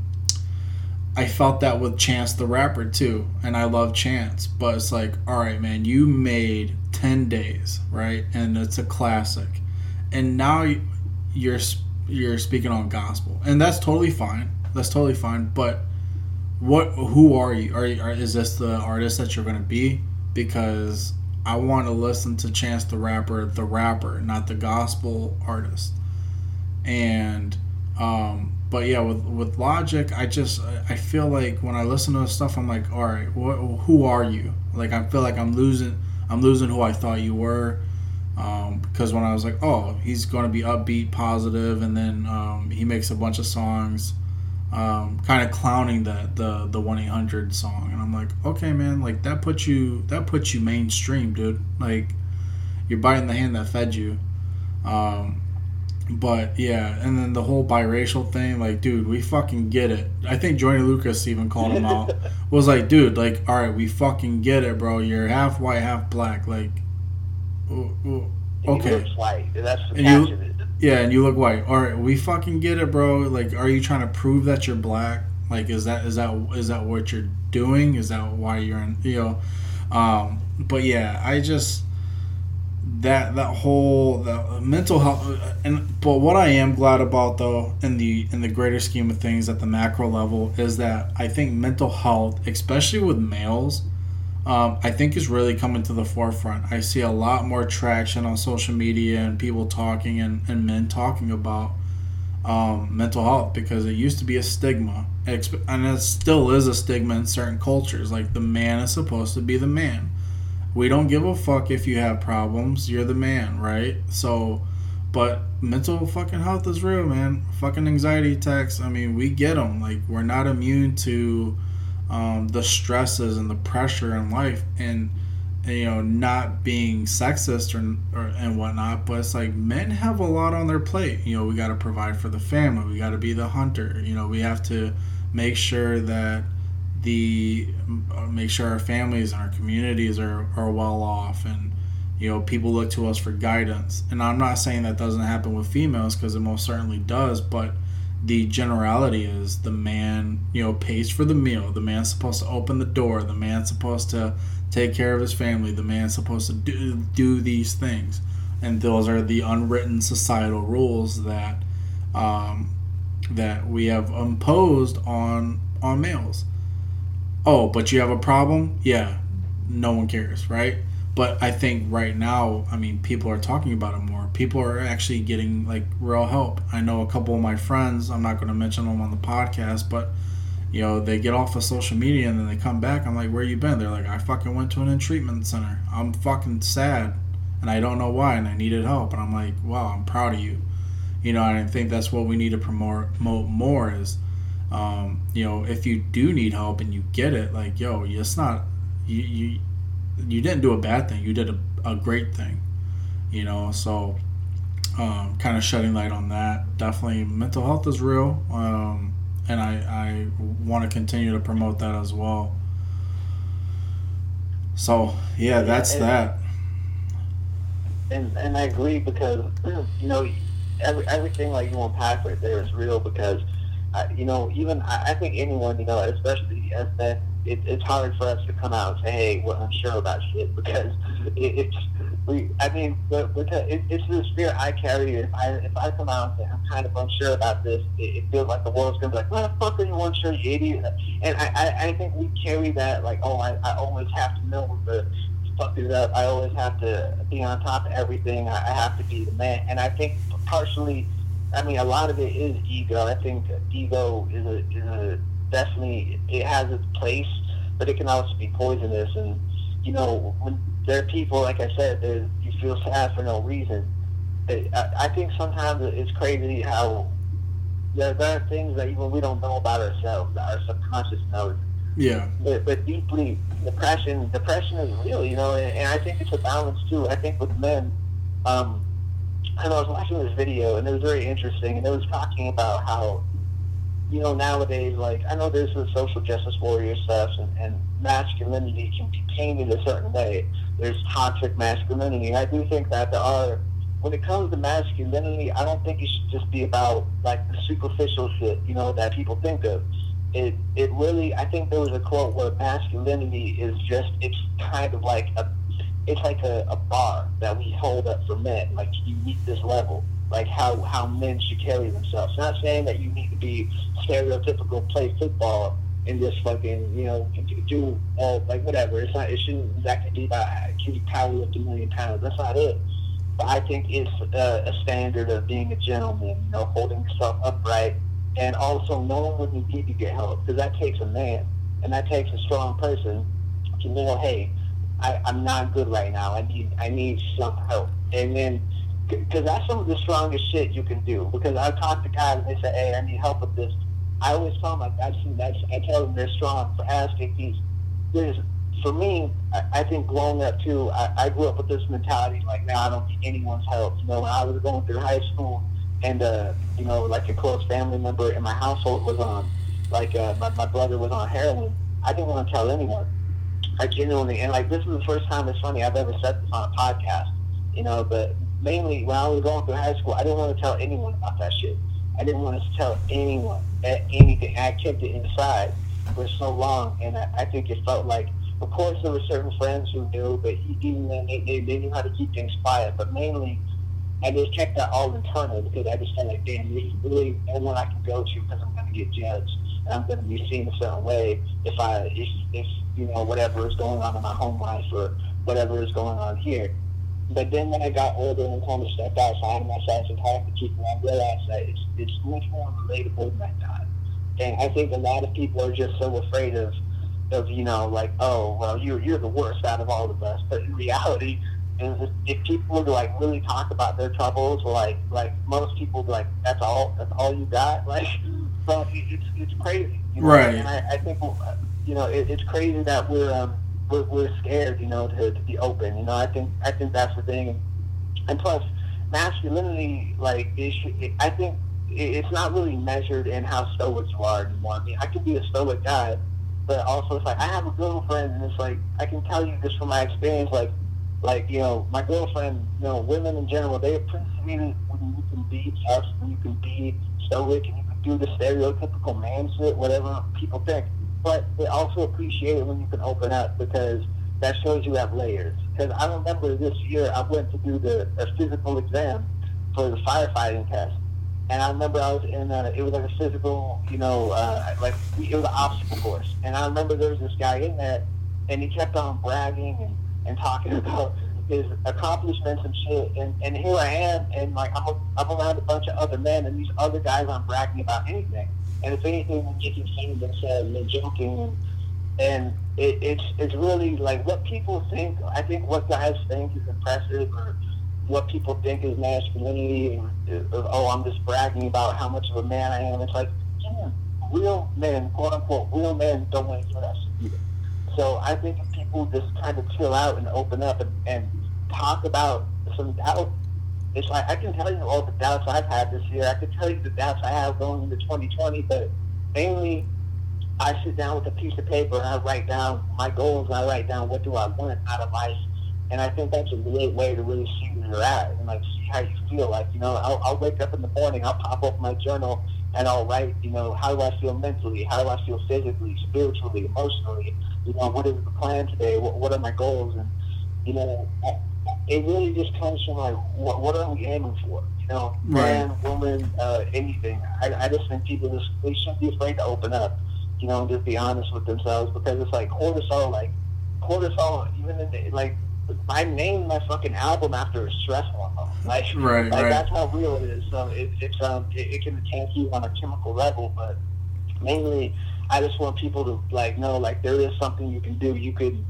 i felt that with chance the rapper too and i love chance but it's like all right man you made 10 days right? And it's a classic. And now you're you're speaking on gospel and that's totally fine. That's totally fine but what who are you? Are, you, are is this the artist that you're going to be? Because I want to listen to Chance the Rapper, the rapper, not the gospel artist. And, um, but yeah, with with Logic, I just I feel like when I listen to this stuff, I'm like, all right, who are you? Like I feel like I'm losing, I'm losing who I thought you were. Um, because when I was like, oh, he's going to be upbeat, positive, and then um, he makes a bunch of songs um, kind of clowning the the the one eight hundred song, and I'm like, okay, man, like that puts you that puts you mainstream, dude. Like you're biting the hand that fed you. Um, but yeah, and then the whole biracial thing, like, dude, we fucking get it. I think Joyner Lucas even called him out. Was like, dude, like, all right, we fucking get it, bro. You're half white, half black. Like, okay. He white. That's the and you, yeah, and you look white. All right, we fucking get it, bro. Like, are you trying to prove that you're black? Like, is that is that is that what you're doing? Is that why you're in? You know, um, but yeah, I just that that whole the mental health and but what I am glad about though in the in the greater scheme of things at the macro level is that I think mental health, especially with males, um, I think is really coming to the forefront. I see a lot more traction on social media and people talking and, and men talking about um, mental health because it used to be a stigma and it still is a stigma in certain cultures. Like the man is supposed to be the man we don't give a fuck if you have problems. You're the man, right? So, but mental fucking health is real, man. Fucking anxiety attacks. I mean, we get them. Like we're not immune to um, the stresses and the pressure in life, and, and you know, not being sexist or, or and whatnot. But it's like men have a lot on their plate. You know, we got to provide for the family. We got to be the hunter. You know, we have to make sure that the uh, make sure our families and our communities are, are well off and you know people look to us for guidance. And i'm not saying that doesn't happen with females because it most certainly does but the generality is the man you know pays for the meal. The man's supposed to open the door. The man's supposed to take care of his family. The man's supposed to do, do these things. And those are the unwritten societal rules that um, that we have imposed on on males oh, but you have a problem? Yeah, no one cares, right? But I think right now, I mean, people are talking about it more. People are actually getting like real help. I know a couple of my friends, I'm not going to mention them on the podcast, but you know, they get off of social media and then they come back. I'm like, where you been? They're like, I fucking went to an in treatment center. I'm fucking sad and I don't know why and I needed help. And I'm like, wow, I'm proud of you. You know, and I think that's what we need to promote more is um, you know, if you do need help and you get it, like, yo, it's not you you you didn't do a bad thing. You did a, a great thing. You know, so um, kind of shedding light on that. Definitely, mental health is real, um, and I I want to continue to promote that as well. So yeah, that's and, that. And and I agree because you know every, everything like you unpack right there is real because You know, even I, I think anyone, you know, especially as men, it, it's hard for us to come out and say, hey, well, I'm sure about shit because it, it's we. I mean, but because it, it's the fear I carry. If I if I come out and say I'm kind of unsure about this, it, it feels like the world's gonna be like, what the fuck are you unsure, you idiot? And I, I, I think we carry that like, oh, I, I always have to know the fuck is up. I always have to be on top of everything. I, I have to be the man. And I think partially I mean, a lot of it is ego. I think ego is a, is a definitely it has its place, but it can also be poisonous. And you know, when there are people, like I said, you feel sad for no reason. It, I, I think sometimes it's crazy how there, there are things that even we don't know about ourselves that our subconscious knows. Yeah. But, but deeply, depression depression is real, you know, and, and I think it's a balance too. I think with men, um, and I was watching this video, and it was very interesting, and it was talking about how, you know, nowadays, like, I know there's the social justice warrior stuff, and, and masculinity can be painted a certain way. There's toxic masculinity. I do think that there are, when it comes to masculinity, I don't think it should just be about, like, the superficial shit, you know, that people think of. It, it really, I think there was a quote where masculinity is just, it's kind of like a it's like a, a bar that we hold up for men. Like you meet this level, like how how men should carry themselves. Not saying that you need to be stereotypical, play football, and just fucking you know do all like whatever. It's not. It shouldn't exactly be about can you power lift a million pounds. That's not it. But I think it's a, a standard of being a gentleman. You know, holding yourself upright, and also knowing when you need to get help because that takes a man, and that takes a strong person to know, hey, I, I'm not good right now. I need I need some help. And then, because that's some of the strongest shit you can do. Because I talk to guys and they say, hey, I need help with this. I always tell them, like, I've seen that. I tell them they're strong for asking these. There's, for me, I, I think growing up too, I, I grew up with this mentality, like, now I don't need anyone's help. You know, when I was going through high school and, uh, you know, like a close family member in my household was on, like, uh, my, my brother was on heroin, I didn't want to tell anyone I genuinely, and like this is the first time it's funny I've ever said this on a podcast, you know. But mainly when I was going through high school, I didn't want to tell anyone about that shit. I didn't want to tell anyone. anything. I kept it inside for so long, and I, I think it felt like, of course, there were certain friends who knew, but even then, they, they, they knew how to keep things quiet. But mainly, I just kept that all internal because I just felt like, damn, this is really anyone I can go to because I'm going to get judged I'm going to be seen a certain way if I, if, if you know, whatever is going on in my home life or whatever is going on here. But then when I got older and kind of stepped outside of myself and talked to people, I realized that it's, it's much more relatable than I thought. And I think a lot of people are just so afraid of, of you know, like, oh, well, you're, you're the worst out of all of us. But in reality, is if people would like really talk about their troubles, like like most people like that's all that's all you got, like so it's it's crazy, you know? right? And I, I think you know it, it's crazy that we're um we're, we're scared, you know, to, to be open. You know, I think I think that's the thing, and, and plus masculinity, like it should, it, I think it's not really measured in how stoic you are anymore. I mean, I could be a stoic guy, but also it's like I have a girlfriend, and it's like I can tell you this from my experience, like like you know, my girlfriend, you know, women in general, they appreciate it when you can be tough, when you can be stoic, and you can do the stereotypical man shit, whatever people think. But they also appreciate it when you can open up because that shows you have layers. Because I remember this year I went to do the a physical exam for the firefighting test, and I remember I was in a, it was like a physical, you know, uh, like it was an obstacle course, and I remember there was this guy in there, and he kept on bragging and and talking about his accomplishments and shit. And, and here I am, and like I'm, I'm around a bunch of other men, and these other guys aren't bragging about anything. And if anything, we're getting things and said and they're joking. And, it, it's it's really like what people think. I think what guys think is impressive, or what people think is masculinity, or, or uh, oh, I'm just bragging about how much of a man I am. It's like, yeah, real men, quote unquote, real men don't want to hear that either. So I think people just kind of chill out and open up and, and talk about some doubt, it's like I can tell you all the doubts I've had this year. I can tell you the doubts I have going into 2020, but mainly I sit down with a piece of paper and I write down my goals and I write down what do I want out of life. And I think that's a great way to really see where you're at and like see how you feel. Like, you know, I'll, I'll wake up in the morning, I'll pop open my journal and I'll write, you know, how do I feel mentally? How do I feel physically, spiritually, emotionally? You know, what is the plan today? What, what are my goals? And, you know, it really just comes from like, what, what are we aiming for? You know, right. man, woman, uh, anything. I, I just think people just, they shouldn't be afraid to open up, you know, and just be honest with themselves because it's like cortisol, like, cortisol, even in the, like, I named my fucking album after a stress hormone. Like, right, like right. that's how real it is. So it, it's um, it, it can attack you on a chemical level, but mainly, I just want people to like know like there is something you can do. You could,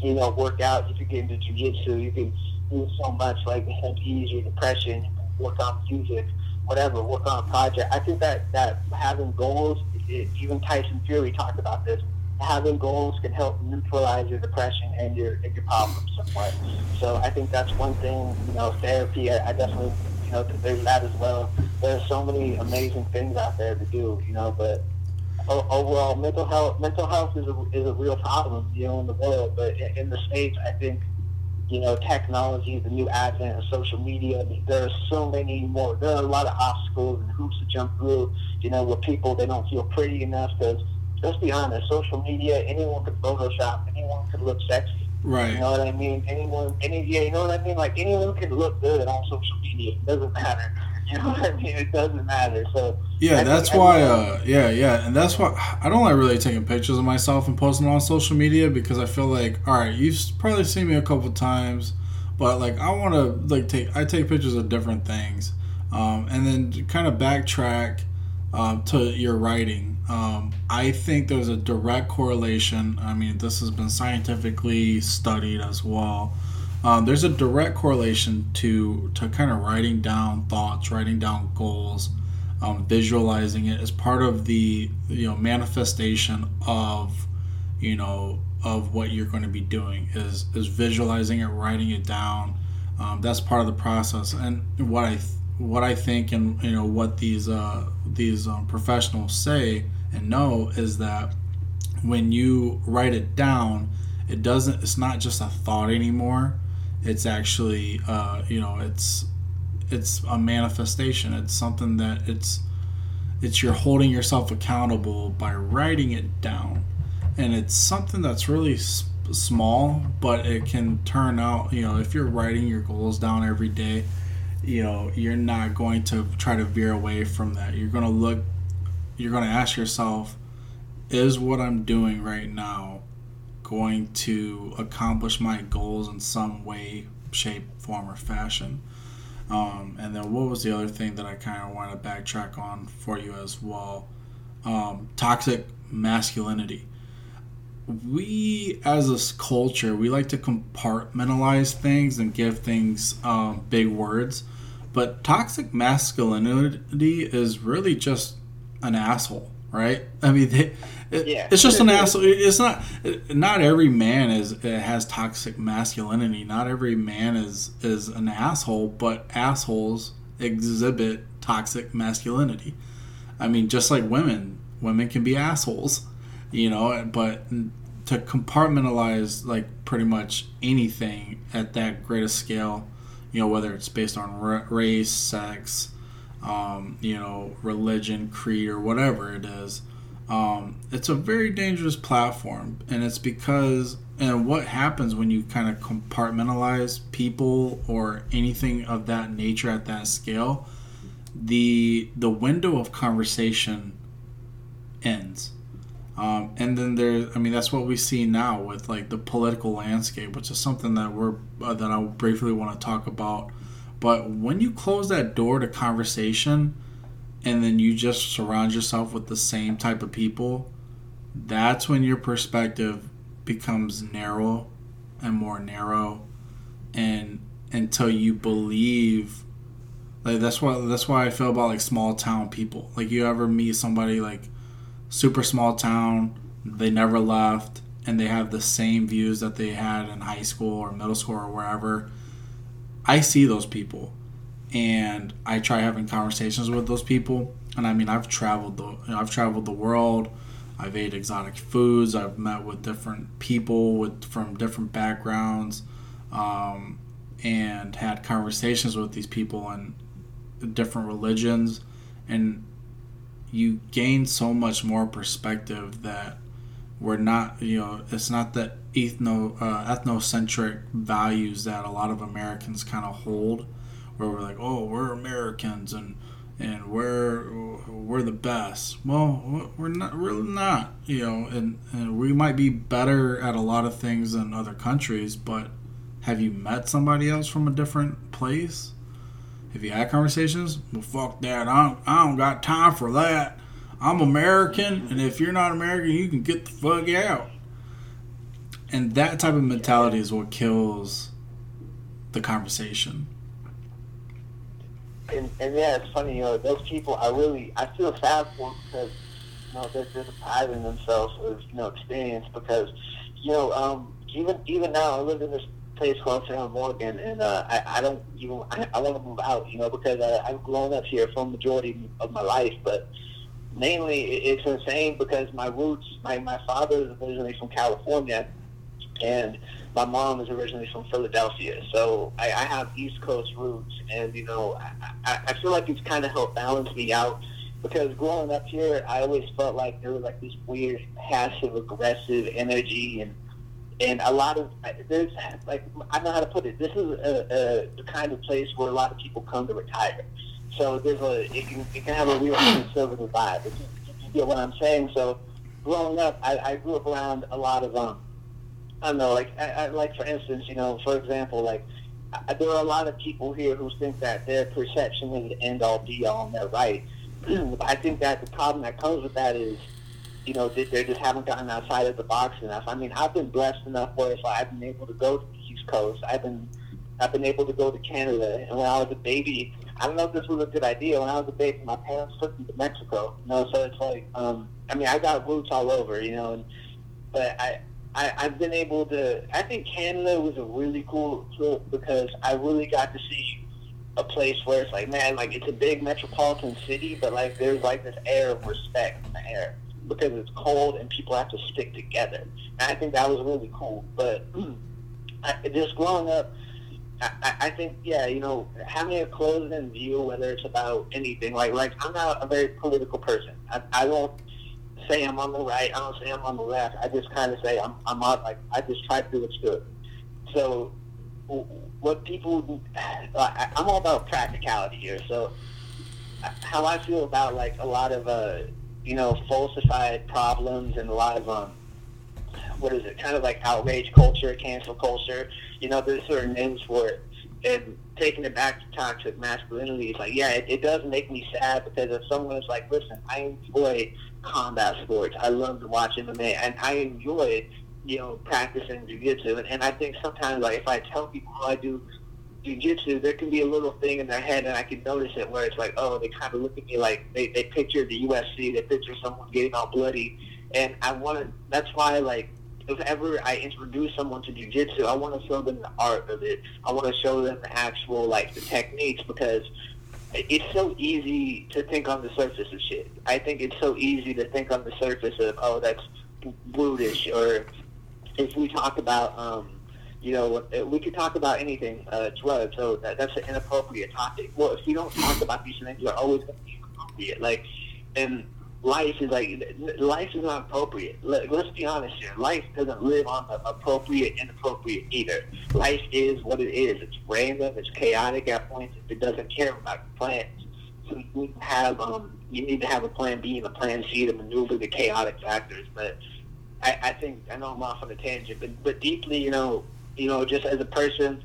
you know, work out. You could get into jujitsu. You can do so much like help ease your depression. Work on music, whatever. Work on a project. I think that that having goals. It, even Tyson Fury talked about this having goals can help neutralize your depression and your and your problems somewhat. So I think that's one thing. You know, therapy. I, I definitely you know there's that as well. There's so many amazing things out there to do. You know, but Oh, oh, overall, mental health mental health is a, is a real problem. You know, in the world, but in, in the states, I think. You know, technology, the new advent of social media. There are so many more. There are a lot of obstacles and hoops to jump through. You know, where people they don't feel pretty enough because let's be honest, social media, anyone could Photoshop, anyone could look sexy. Right. You know what I mean? Anyone, any, yeah, you know what I mean? Like anyone can look good on social media. It doesn't matter. You know what I mean? It doesn't matter. So yeah, that's why. Uh, yeah, yeah, and that's why I don't like really taking pictures of myself and posting on social media because I feel like, all right, you've probably seen me a couple times, but like I want to like take I take pictures of different things, um, and then kind of backtrack um, to your writing. Um, I think there's a direct correlation. I mean, this has been scientifically studied as well. Um, there's a direct correlation to to kind of writing down thoughts, writing down goals, um, visualizing it as part of the you know manifestation of you know of what you're going to be doing is is visualizing it, writing it down. Um, that's part of the process. And what I what I think and you know what these uh, these um, professionals say and know is that when you write it down, it doesn't. It's not just a thought anymore. It's actually uh, you know it's it's a manifestation. It's something that it's it's you're holding yourself accountable by writing it down and it's something that's really s- small but it can turn out you know if you're writing your goals down every day you know you're not going to try to veer away from that you're going to look you're going to ask yourself is what i'm doing right now going to accomplish my goals in some way shape form or fashion um, and then what was the other thing that I kind of want to backtrack on for you as well? Um, toxic masculinity. We, as a culture, we like to compartmentalize things and give things um, big words, but toxic masculinity is really just an asshole, right? I mean, they, it, yeah. It's just an asshole. It's not. Not every man is has toxic masculinity. Not every man is is an asshole. But assholes exhibit toxic masculinity. I mean, just like women, women can be assholes, you know. But to compartmentalize like pretty much anything at that greatest scale, you know, whether it's based on race, sex, um, you know, religion, creed, or whatever it is um, it's a very dangerous platform, and it's because and what happens when you kind of compartmentalize people or anything of that nature at that scale, the the window of conversation ends. Um, and then there, I mean, that's what we see now with like the political landscape, which is something that we're uh, that I briefly want to talk about. But when you close that door to conversation, and then you just surround yourself with the same type of people, that's when your perspective becomes narrow and more narrow and until you believe like that's why that's why I feel about like small town people. Like you ever meet somebody like super small town, they never left and they have the same views that they had in high school or middle school or wherever. I see those people and I try having conversations with those people. And I mean, I've traveled the I've traveled the world. I've ate exotic foods. I've met with different people with from different backgrounds, um, and had conversations with these people in different religions, and you gain so much more perspective that we're not you know it's not that ethno uh, ethnocentric values that a lot of Americans kind of hold where we're like, oh, we're Americans and and we're we're the best. Well, we're not really not, you know, and, and we might be better at a lot of things than other countries, but have you met somebody else from a different place? Have you had conversations? Well, fuck that. I don't, I don't got time for that. I'm American, and if you're not American, you can get the fuck out. And that type of mentality is what kills the conversation and, and yeah, it's funny, you know, those people, I really, I feel sad for because, you know, they're, they're depriving themselves of, you know, experience because, you know, um, even even now, I live in this place called San Morgan, and uh, I, I don't even, I, I want to move out, you know, because I, I've grown up here for the majority of my life, but mainly it's insane because my roots, my, my father is originally from California, and my mom is originally from Philadelphia, so I, I have East Coast roots, and you know, I, I feel like it's kind of helped balance me out because growing up here, I always felt like there was like this weird passive aggressive energy and and a lot of there's like I don't know how to put it. This is a, a the kind of place where a lot of people come to retire. So there's a it can it can have a real conservative vibe. You, you get what I'm saying. So growing up, I, I grew up around a lot of um I don't know, like, I, I, like for instance, you know, for example, like, I, there are a lot of people here who think that their perception is the end all be all and they're right. I think that the problem that comes with that is, you know, they, they just haven't gotten outside of the box enough. I mean, I've been blessed enough where if I've been able to go to the East Coast, I've been, I've been able to go to Canada. And when I was a baby, I don't know if this was a good idea. When I was a baby, my parents took me to Mexico. You know, so it's like, um, I mean, I got roots all over, you know, and but I I, I've been able to. I think Canada was a really cool trip because I really got to see a place where it's like, man, like it's a big metropolitan city, but like there's like this air of respect in the air because it's cold and people have to stick together. And I think that was really cool. But I, just growing up, I, I think yeah, you know, having a closed-in view, whether it's about anything, like like I'm not a very political person. I, I don't say I'm on the right. I don't say I'm on the left. I just kind of say I'm I'm on like I just try to do what's good. So what people, I, I'm all about practicality here. So how I feel about like a lot of uh, you know falsified problems and a lot of um, what is it? Kind of like outrage culture, cancel culture. You know, there's certain names for it. And taking it back to toxic masculinity, it's like, yeah, it, it does make me sad because if someone is like, listen, I enjoy combat sports, I love to watch MMA, and I enjoy, you know, practicing jiu-jitsu. And, and I think sometimes, like, if I tell people how I do jiu-jitsu, there can be a little thing in their head, and I can notice it where it's like, oh, they kind of look at me like they, they picture the UFC, they picture someone getting all bloody, and I want to. That's why, like, if ever I introduce someone to jujitsu, I want to show them the art of it. I want to show them the actual like the techniques because it's so easy to think on the surface of shit. I think it's so easy to think on the surface of oh that's brutish or if we talk about um, you know we could talk about anything uh, drugs so that, that's an inappropriate topic. Well, if we don't talk about these things, they're always going to be inappropriate. Like and life is like life is not appropriate. Let, us be honest here. Life doesn't live on the appropriate inappropriate either. Life is what it is. It's random. It's chaotic at points. It doesn't care about plans. So you need to have um, you need to have a plan B and a plan C to maneuver the chaotic factors. But I, I think I know I'm off on a tangent, but but deeply, you know, you know, just as a person.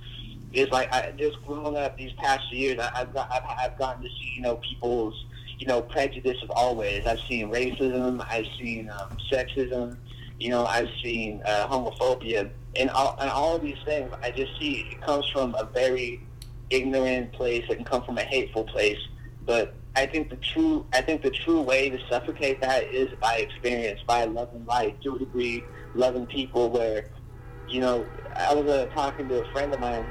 It's like I just growing up these past years, I, I've got I've, I've gotten to see you know people's you know, prejudice of always. I've seen racism, I've seen um, sexism, you know, I've seen uh, homophobia, and all, and all of these things. I just see it comes from a very ignorant place. It can come from a hateful place, but I think the true I think the true way to suffocate that is by experience, by loving life to a degree, loving people. Where, you know, I was uh, talking to a friend of mine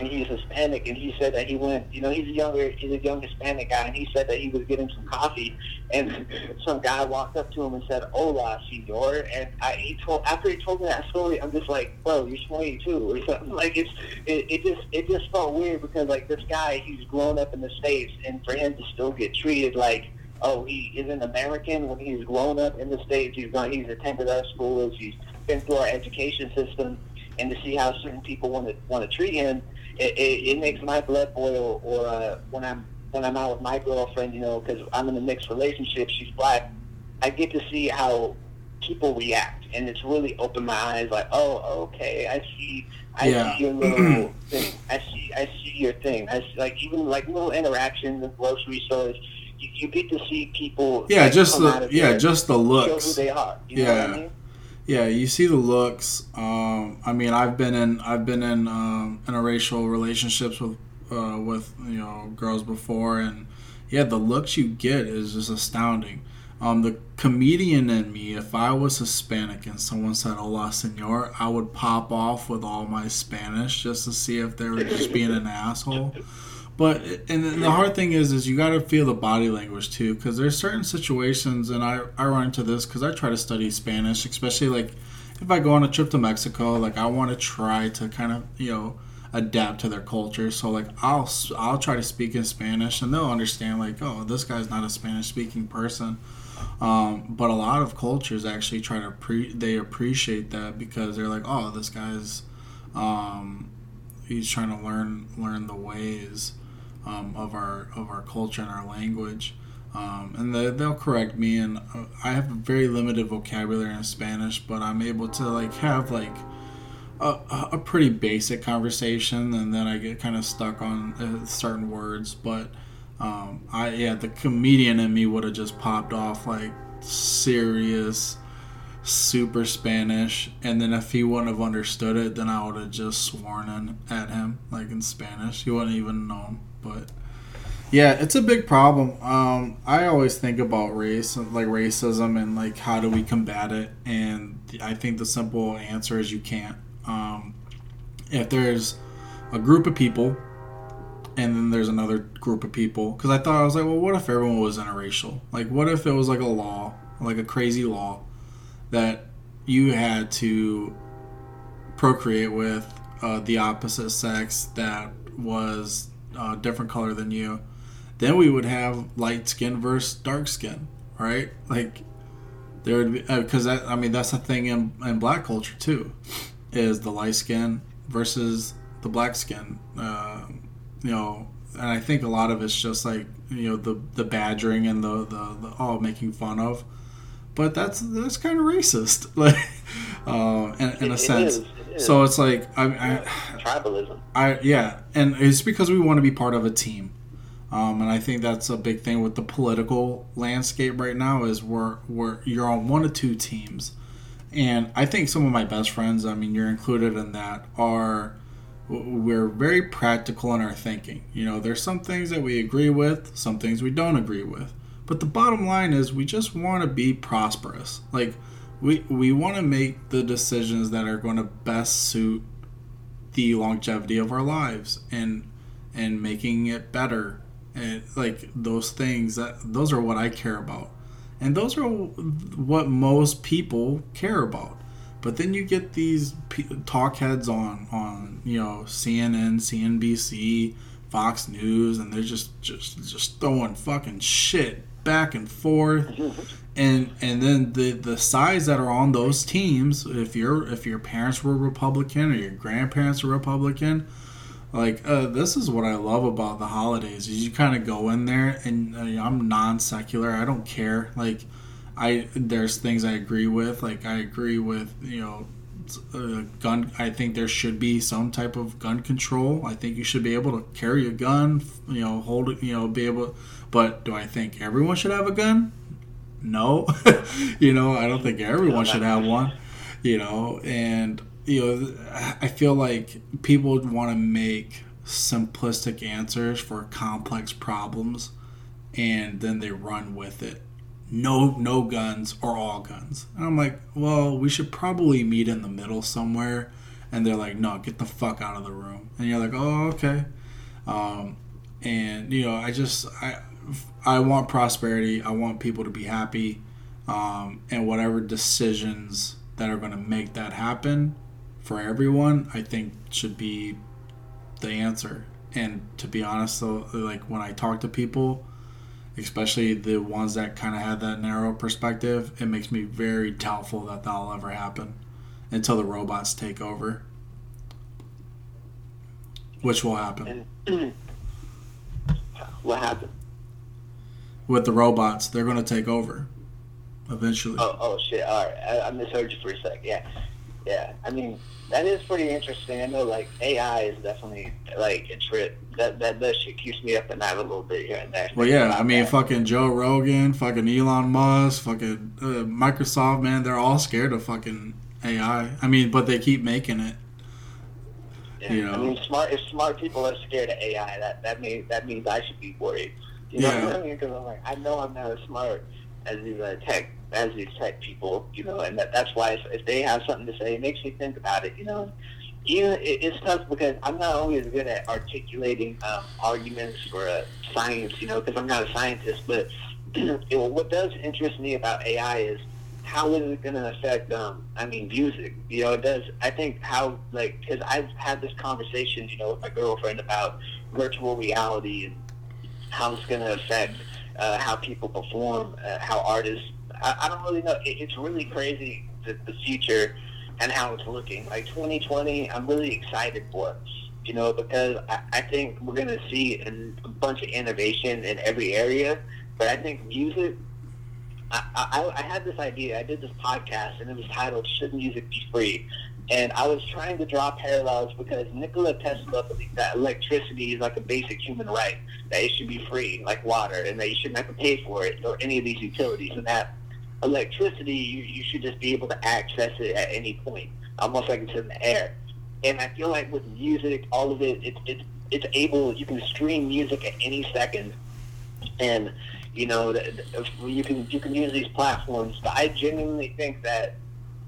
and he's Hispanic, and he said that he went, you know, he's a younger, he's a young Hispanic guy, and he said that he was getting some coffee, and some guy walked up to him and said, "Hola, senor," and I, he told after he told me that story, I'm just like, bro, you're 22 or something. Like it's, it, it just, it just felt weird because like this guy, he's grown up in the states, and for him to still get treated like oh, he is an American when he's grown up in the States. He's gone, he's attended our schools. He's been through our education system, and to see how certain people want to want to treat him, it, it, it makes my blood boil. Or uh, when I'm when I'm out with my girlfriend, you know, because I'm in a mixed relationship, she's black. I get to see how people react, and it's really opened my eyes. Like, oh, okay, I see. I yeah. see your little thing. I see. I see your thing. I see, like even like little interactions in grocery stores. You, you get to see people. Yeah, just the yeah, just the looks. Show who they are. yeah. I mean? Yeah, you see the looks. Um, I mean, I've been in I've been in um, interracial relationships with uh, with you know girls before, and yeah, the looks you get is just astounding. Um, the comedian in me, if I was Hispanic and someone said "Hola, senor," I would pop off with all my Spanish just to see if they were just being an asshole. But and the hard thing is, is you got to feel the body language too, because there's certain situations, and I I run into this because I try to study Spanish, especially like if I go on a trip to Mexico, like I want to try to kind of you know adapt to their culture. So like I'll I'll try to speak in Spanish, and they'll understand like oh this guy's not a Spanish speaking person. Um, but a lot of cultures actually try to pre they appreciate that because they're like oh this guy's um, he's trying to learn learn the ways um, of our of our culture and our language. Um, and the, they'll correct me. And uh, I have a very limited vocabulary in Spanish, but I'm able to like have like a, a pretty basic conversation, and then I get kind of stuck on uh, certain words. But um, I yeah, the comedian in me would have just popped off like serious super Spanish, and then if he wouldn't have understood it, then I would have just sworn in at him like in Spanish. He wouldn't even know. But yeah, it's a big problem. Um, I always think about race, like racism, and like how do we combat it? And I think the simple answer is you can't. Um, if there's a group of people, and then there's another group of people, because I thought I was like, well, what if everyone was interracial? Like, what if it was like a law, like a crazy law, that you had to procreate with uh, the opposite sex that was uh, different color than you, then we would have light skin versus dark skin, right? Like there would be because uh, I mean that's a thing in, in black culture too, is the light skin versus the black skin. Uh, you know, and I think a lot of it's just like you know the the badgering and the the, the all making fun of, but that's that's kind of racist, like uh, in, in a it, sense. Is, So it's like I, I tribalism. I yeah, and it's because we want to be part of a team. Um, and I think that's a big thing with the political landscape right now is we're, we're you're on one of two teams, and I think some of my best friends, I mean, you're included in that, are we're very practical in our thinking. You know, there's some things that we agree with, some things we don't agree with. But the bottom line is we just want to be prosperous. Like we we want to make the decisions that are going to best suit the longevity of our lives and and making it better and like those things that those are what I care about. And those are what most people care about. But then you get these talk heads on on you know CNN, CNBC, Fox News, and they're just just just throwing fucking shit back and forth. and and then the the sides that are on those teams, if your if your parents were Republican or your grandparents were Republican, like uh, this is what I love about the holidays is you kind of go in there and uh, I'm non secular. I don't care. Like I there's things I agree with. Like I agree with you know uh, gun. I think there should be some type of gun control. I think you should be able to carry a gun. You know, hold it. You know, be able. But do I think everyone should have a gun? No. you know, I don't think everyone should have one. You know, and you know, I feel like people want to make simplistic answers for complex problems, and then they run with it no no guns or all guns. And I'm like, well, we should probably meet in the middle somewhere. And they're like, no, get the fuck out of the room. And you're like, oh, okay. Um, and you know, I just I I want prosperity. I want people to be happy. Um, and whatever decisions that are going to make that happen for everyone, I think should be the answer. And to be honest, though, like when I talk to people, especially the ones that kind of have that narrow perspective, it makes me very doubtful that that'll ever happen until the robots take over, which will happen. what happened? With the robots, they're going to take over eventually. Oh, oh shit! All right, I, I misheard you for a sec. Yeah, yeah. I mean, that is pretty interesting. I know, like AI is definitely like a trip. That that that shit keeps me up at night a little bit here and there. Well, yeah, I mean, that. fucking Joe Rogan, fucking Elon Musk, fucking uh, Microsoft, man, they're all scared of fucking AI. I mean, but they keep making it. Yeah, you know? I mean, smart if smart people are scared of AI, that that means that means I should be worried. You know yeah. what I mean? Because I'm like, I know I'm not as smart as these uh, tech as these tech people, you know, and that, that's why if, if they have something to say, it makes me think about it, you know. It, it's tough because I'm not always good at articulating um, arguments for uh, science, you know, because I'm not a scientist. But what does interest me about AI is how is it going to affect, um, I mean, music? You know, it does. I think how, like, because I've had this conversation, you know, with my girlfriend about virtual reality and how it's going to affect uh, how people perform, uh, how artists I, I don't really know. It, it's really crazy the, the future and how it's looking. Like 2020, I'm really excited for. You know, because I, I think we're gonna see a bunch of innovation in every area. But I think music. I, I, I had this idea. I did this podcast, and it was titled "Should Music Be Free?" And I was trying to draw parallels because Nikola Tesla believed that electricity is like a basic human right, that it should be free, like water, and that you shouldn't have to pay for it or any of these utilities, and that electricity, you, you should just be able to access it at any point, almost like it's in the air. And I feel like with music, all of it, it's it's it's able. You can stream music at any second, and you know you can you can use these platforms. But I genuinely think that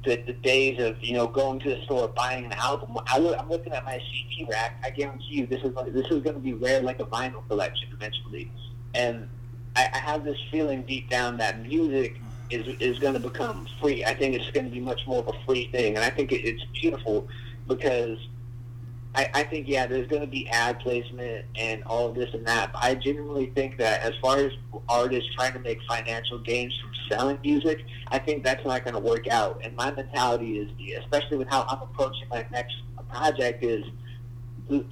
the, the days of you know going to the store buying an album. I I'm looking at my CD rack. I guarantee you, this is this is going to be rare like a vinyl collection eventually. And I, I have this feeling deep down that music is is going to become free. I think it's going to be much more of a free thing, and I think it, it's beautiful because I, I think yeah, there's going to be ad placement and all of this and that. But I genuinely think that as far as artists trying to make financial gains from selling music, I think that's not going to work out. And my mentality is, especially with how I'm approaching my next project, is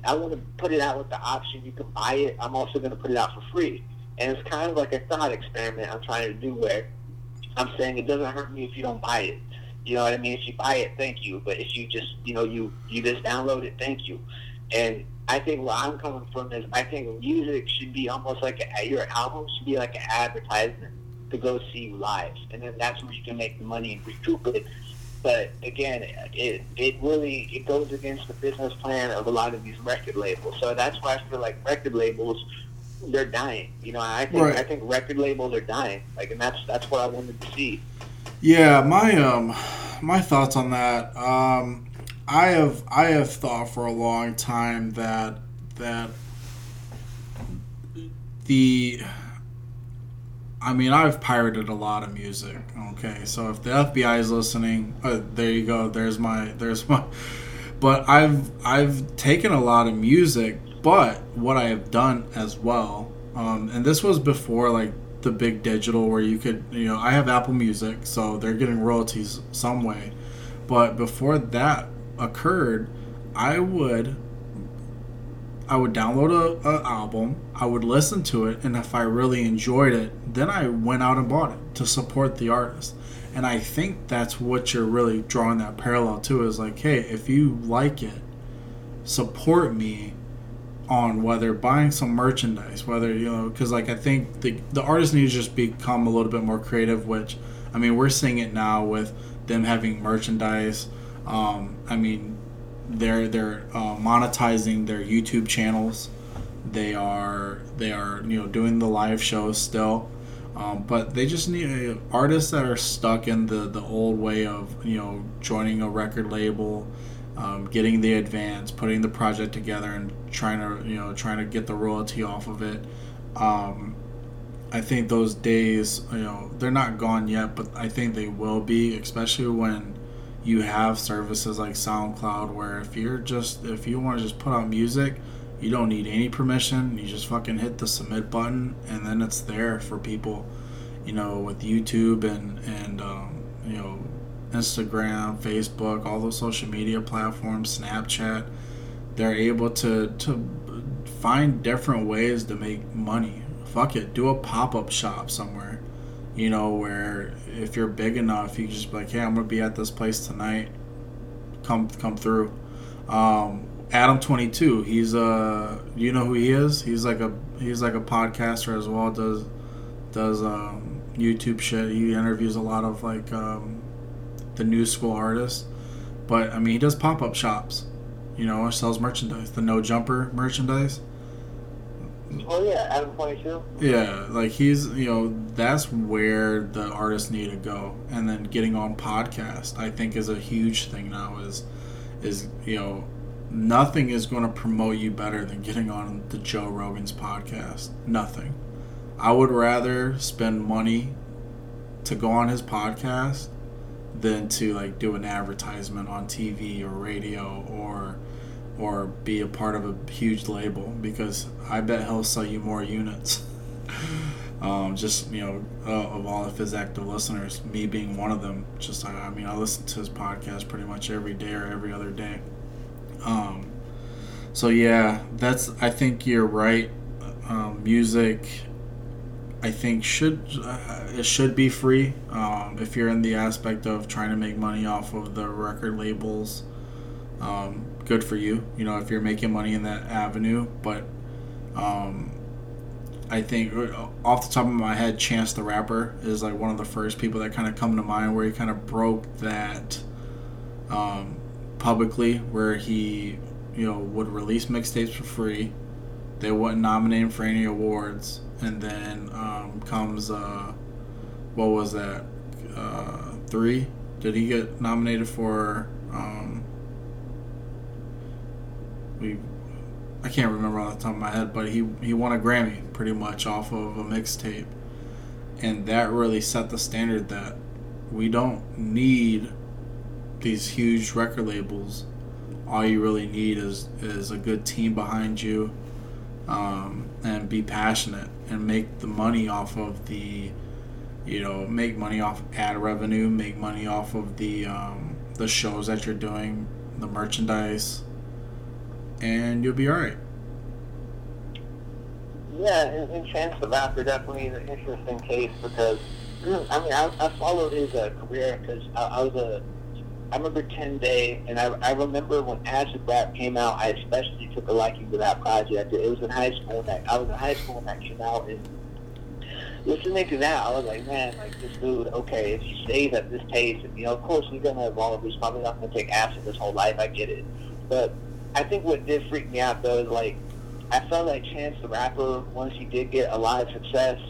I want to put it out with the option you can buy it. I'm also going to put it out for free. And it's kind of like a thought experiment I'm trying to do where I'm saying it doesn't hurt me if you don't buy it. You know what I mean? If you buy it, thank you. But if you just, you know, you you just download it, thank you. And I think where I'm coming from is I think music should be almost like a, your album should be like an advertisement to go see you live, and then that's where you can make the money and recoup it. But again, it it really it goes against the business plan of a lot of these record labels. So that's why I feel like record labels they're dying. You know, I think right. I think record labels are dying. Like, and that's that's what I wanted to see. Yeah, my um, my thoughts on that. Um, I have I have thought for a long time that that the I mean I've pirated a lot of music. Okay, so if the FBI is listening, uh, there you go. There's my there's my. But I've I've taken a lot of music. But what I have done as well, um, and this was before like the big digital where you could you know I have Apple Music, so they're getting royalties some way. But before that occurred, I would I would download a, a, album, I would listen to it, and if I really enjoyed it, then I went out and bought it to support the artist. And I think that's what you're really drawing that parallel to is like, hey, if you like it, support me on whether buying some merchandise, whether you know, because like I think the the artists need to just become a little bit more creative. Which I mean, we're seeing it now with them having merchandise. Um, I mean, they're they're uh, monetizing their YouTube channels. They are they are you know doing the live shows still. Um, but they just need uh, artists that are stuck in the, the old way of you know joining a record label um, getting the advance, putting the project together, and trying to you know trying to get the royalty off of it. Um, I think those days, you know, they're not gone yet, but I think they will be, especially when you have services like SoundCloud, where if you're just if you want to just put out music, you don't need any permission. You just fucking hit the submit button, and then it's there for people. You know, with YouTube and and um, you know Instagram, Facebook, all those social media platforms, Snapchat, they're able to to find different ways to make money. Fuck it, do a pop up shop somewhere. You know, where if you're big enough, you just be like, hey, I'm gonna be at this place tonight. Come come through. Um, Adam twenty two. He's a you know who he is? He's like a he's like a podcaster as well. Does does um, YouTube shit. He interviews a lot of like um, the new school artist. But I mean, he does pop up shops. You know, sells merchandise, the no jumper merchandise. Oh yeah, Adam Twenty Two. Yeah, like he's you know that's where the artists need to go, and then getting on podcast I think is a huge thing now. Is is you know nothing is going to promote you better than getting on the Joe Rogan's podcast. Nothing. I would rather spend money to go on his podcast than to like do an advertisement on TV or radio or or be a part of a huge label because I bet he'll sell you more units. um, just you know, uh, of all of his active listeners, me being one of them. Just I, I mean, I listen to his podcast pretty much every day or every other day. Um, so yeah, that's I think you're right. Um, music I think should uh, it should be free um, if you're in the aspect of trying to make money off of the record labels. Um, good for you, you know, if you're making money in that avenue. But um, I think uh, off the top of my head, Chance the Rapper is like one of the first people that kind of come to mind where he kind of broke that um, publicly, where he you know would release mixtapes for free. They wouldn't nominate him for any awards and then um, comes uh, what was that uh, three? Did he get nominated for? Um, we I can't remember off the top of my head, but he he won a Grammy pretty much off of a mixtape, and that really set the standard that we don't need these huge record labels all you really need is is a good team behind you, um, and be passionate and make the money off of the, you know, make money off ad revenue, make money off of the um, the shows that you're doing, the merchandise, and you'll be all right. Yeah, and, Chance the Rapper definitely is an interesting case because I mean I, I followed his uh, career because I, I was a I remember 10 Day, and I, I remember when Acid Rap came out, I especially took a liking to that project. It was in high school, that I was in high school when that came out, and listening to that, I was like, man, like this dude, okay, if he stays at this pace, and you know, of course he's gonna evolve. He's probably not gonna take acid his whole life. I get it, but I think what did freak me out though is like, I felt like Chance the Rapper, once he did get a lot of success,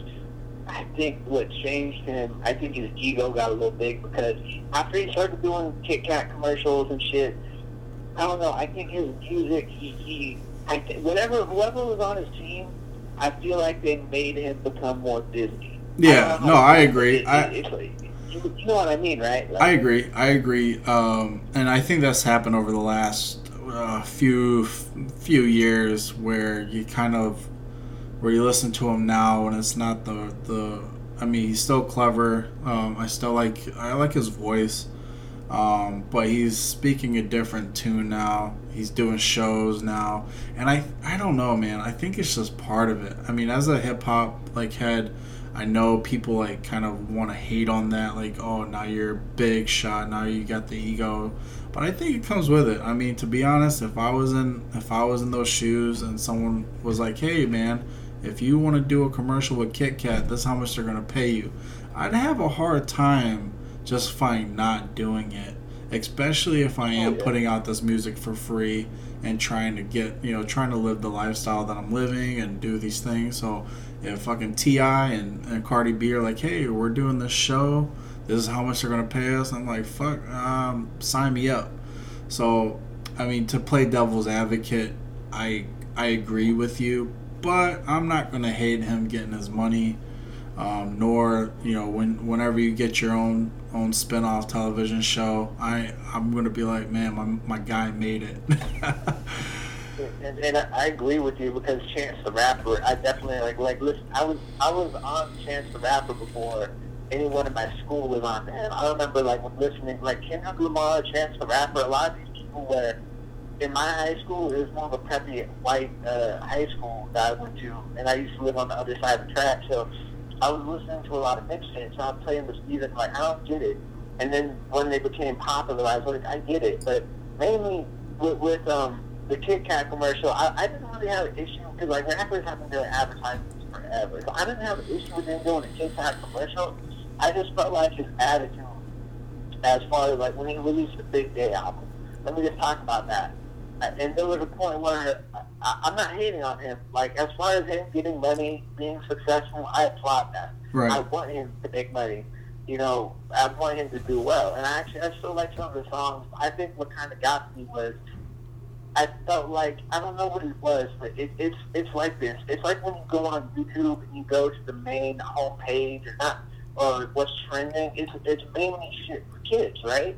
I think what changed him, I think his ego got a little big because after he started doing Kit Kat commercials and shit, I don't know. I think his music, he, he I th- whatever whoever was on his team, I feel like they made him become more Disney. Yeah, I no, I agree. It, I, it's like, you, you know what I mean, right? Like, I agree. I agree. Um, and I think that's happened over the last uh, few few years where you kind of where you listen to him now and it's not the the I mean he's still clever. Um, I still like I like his voice. Um, but he's speaking a different tune now. He's doing shows now, and I I don't know, man. I think it's just part of it. I mean, as a hip hop like head, I know people like kind of want to hate on that, like oh now you're big shot, now you got the ego, but I think it comes with it. I mean, to be honest, if I was in if I was in those shoes and someone was like, hey man, if you want to do a commercial with Kit Kat, this is how much they're gonna pay you. I'd have a hard time justifying not doing it, especially if I am Oh, yeah. putting out this music for free and trying to get you know trying to live the lifestyle that I'm living and do these things. So if fucking T.I. and, and Cardi B are like, hey, we're doing this show, this is how much they're gonna pay us. I'm like, fuck, um, sign me up. So I mean, to play devil's advocate, I I agree with you, but I'm not gonna hate him getting his money. Um, nor you know when whenever you get your own own spin-off television show i i'm gonna be like man my, my guy made it and, and I agree with you because Chance the Rapper, I definitely like like listen. I was I was on Chance the Rapper before anyone in my school was on. And I remember like listening like Kendrick Lamar, Chance the Rapper. A lot of these people were in my high school. It was more of a preppy white uh, high school that I went to, and I used to live on the other side of the track. So I was listening to a lot of mixtapes. So I'm playing this music like I don't get it. And then when they became popular, I was like, I get it. But mainly with, with um, the Kit Kat commercial, I, I didn't really have an issue because like rappers have been doing advertisements forever. So I didn't have an issue with him doing a Kit Kat commercial. I just felt like his attitude, as far as like when he released the Big Day album. Let me just talk about that. And there was a point where I, I'm not hating on him. Like as far as him getting money, being successful, I applaud that. Right. I want him to make money. You know, I want him to do well. And I actually, I still like some of the songs. I think what kind of got me was I felt like I don't know what it was, but it, it's it's like this. It's like when you go on YouTube and you go to the main homepage or not, or what's trending. It's it's mainly shit for kids, right?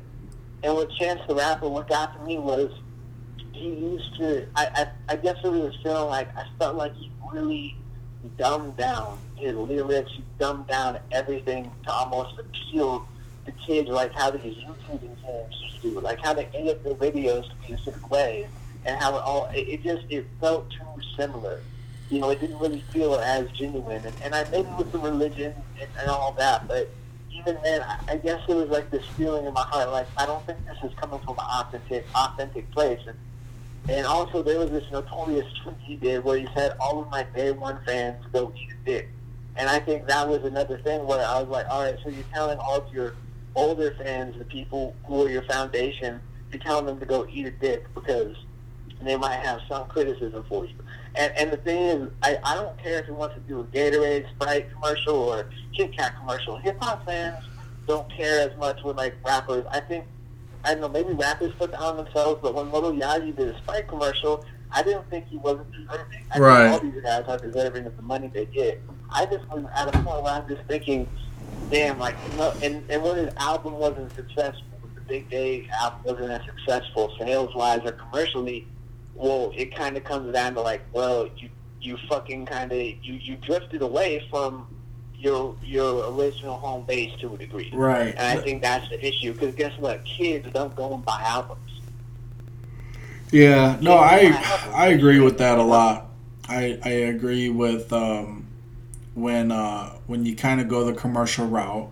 And with Chance the Rapper, what got to me was he used to. I I, I guess it was feeling like I felt like he really dumbed down his lyrics. He dumbed down everything to almost appeal to kids, like how these YouTube kids do, like how they edit their videos to be a certain way, and how it all. It, it just it felt too similar. You know, it didn't really feel as genuine, and, and I maybe with the religion and, and all that, but even then, I, I guess it was like this feeling in my heart, like I don't think this is coming from an authentic, authentic place. And, and also, there was this notorious tweet he did where he said, "All of my day one fans go eat a dick," and I think that was another thing where I was like, "All right, so you're telling all of your older fans, the people who are your foundation, you're telling them to go eat a dick because they might have some criticism for you." And and the thing is, I, I don't care if he wants to do a Gatorade, Sprite commercial or Kit Kat commercial. Hip hop fans don't care as much with like rappers. I think I don't know, maybe rappers put on themselves, but when Lil Yachty did a Sprite commercial, I didn't think he wasn't deserving. I Right. think all these guys are deserving of the money they get. I just was at a point where I'm just thinking, damn, like, you know, and, and when his album wasn't successful, the Big Day album wasn't as successful sales wise or commercially, well, it kind of comes down to like, well, you you fucking kind of you you drifted away from your your original home base to a degree. Right. And I think that's the issue because guess what? Kids don't go and buy albums. Yeah, no, I I agree with that a lot. I I agree with um, when uh, when you kind of go the commercial route,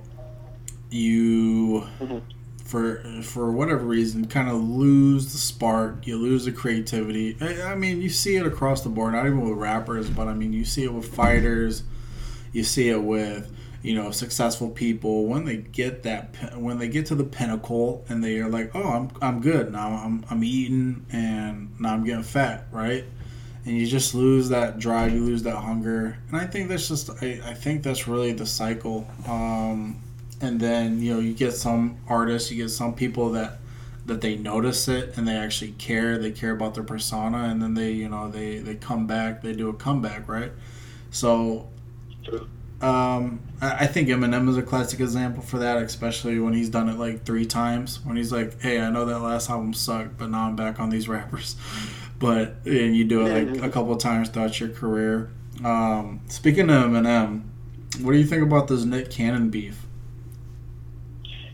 you Mm-hmm. for for whatever reason kind of lose the spark. You lose the creativity. I, I mean, you see it across the board, not even with rappers, but I mean, you see it with fighters. You see it with you know successful people. When they get that when they get to the pinnacle and they are like oh i'm, I'm good. Now I'm, I'm eating and now i'm getting fat right? And you just lose that drive you lose that hunger. And i think that's just i, I think that's really the cycle. Um, and then you know you get some artists you get some people that that they notice it and they actually care. They care about their persona and then they you know they they come back. They do a comeback right? So True. um, I think Eminem is a classic example for that, especially when he's done it like three times. When he's like, "Hey, I know that last album sucked, but now I'm back on these rappers." But and you do it like a couple of times throughout your career. Um, speaking of Eminem, what do you think about this Nick Cannon beef?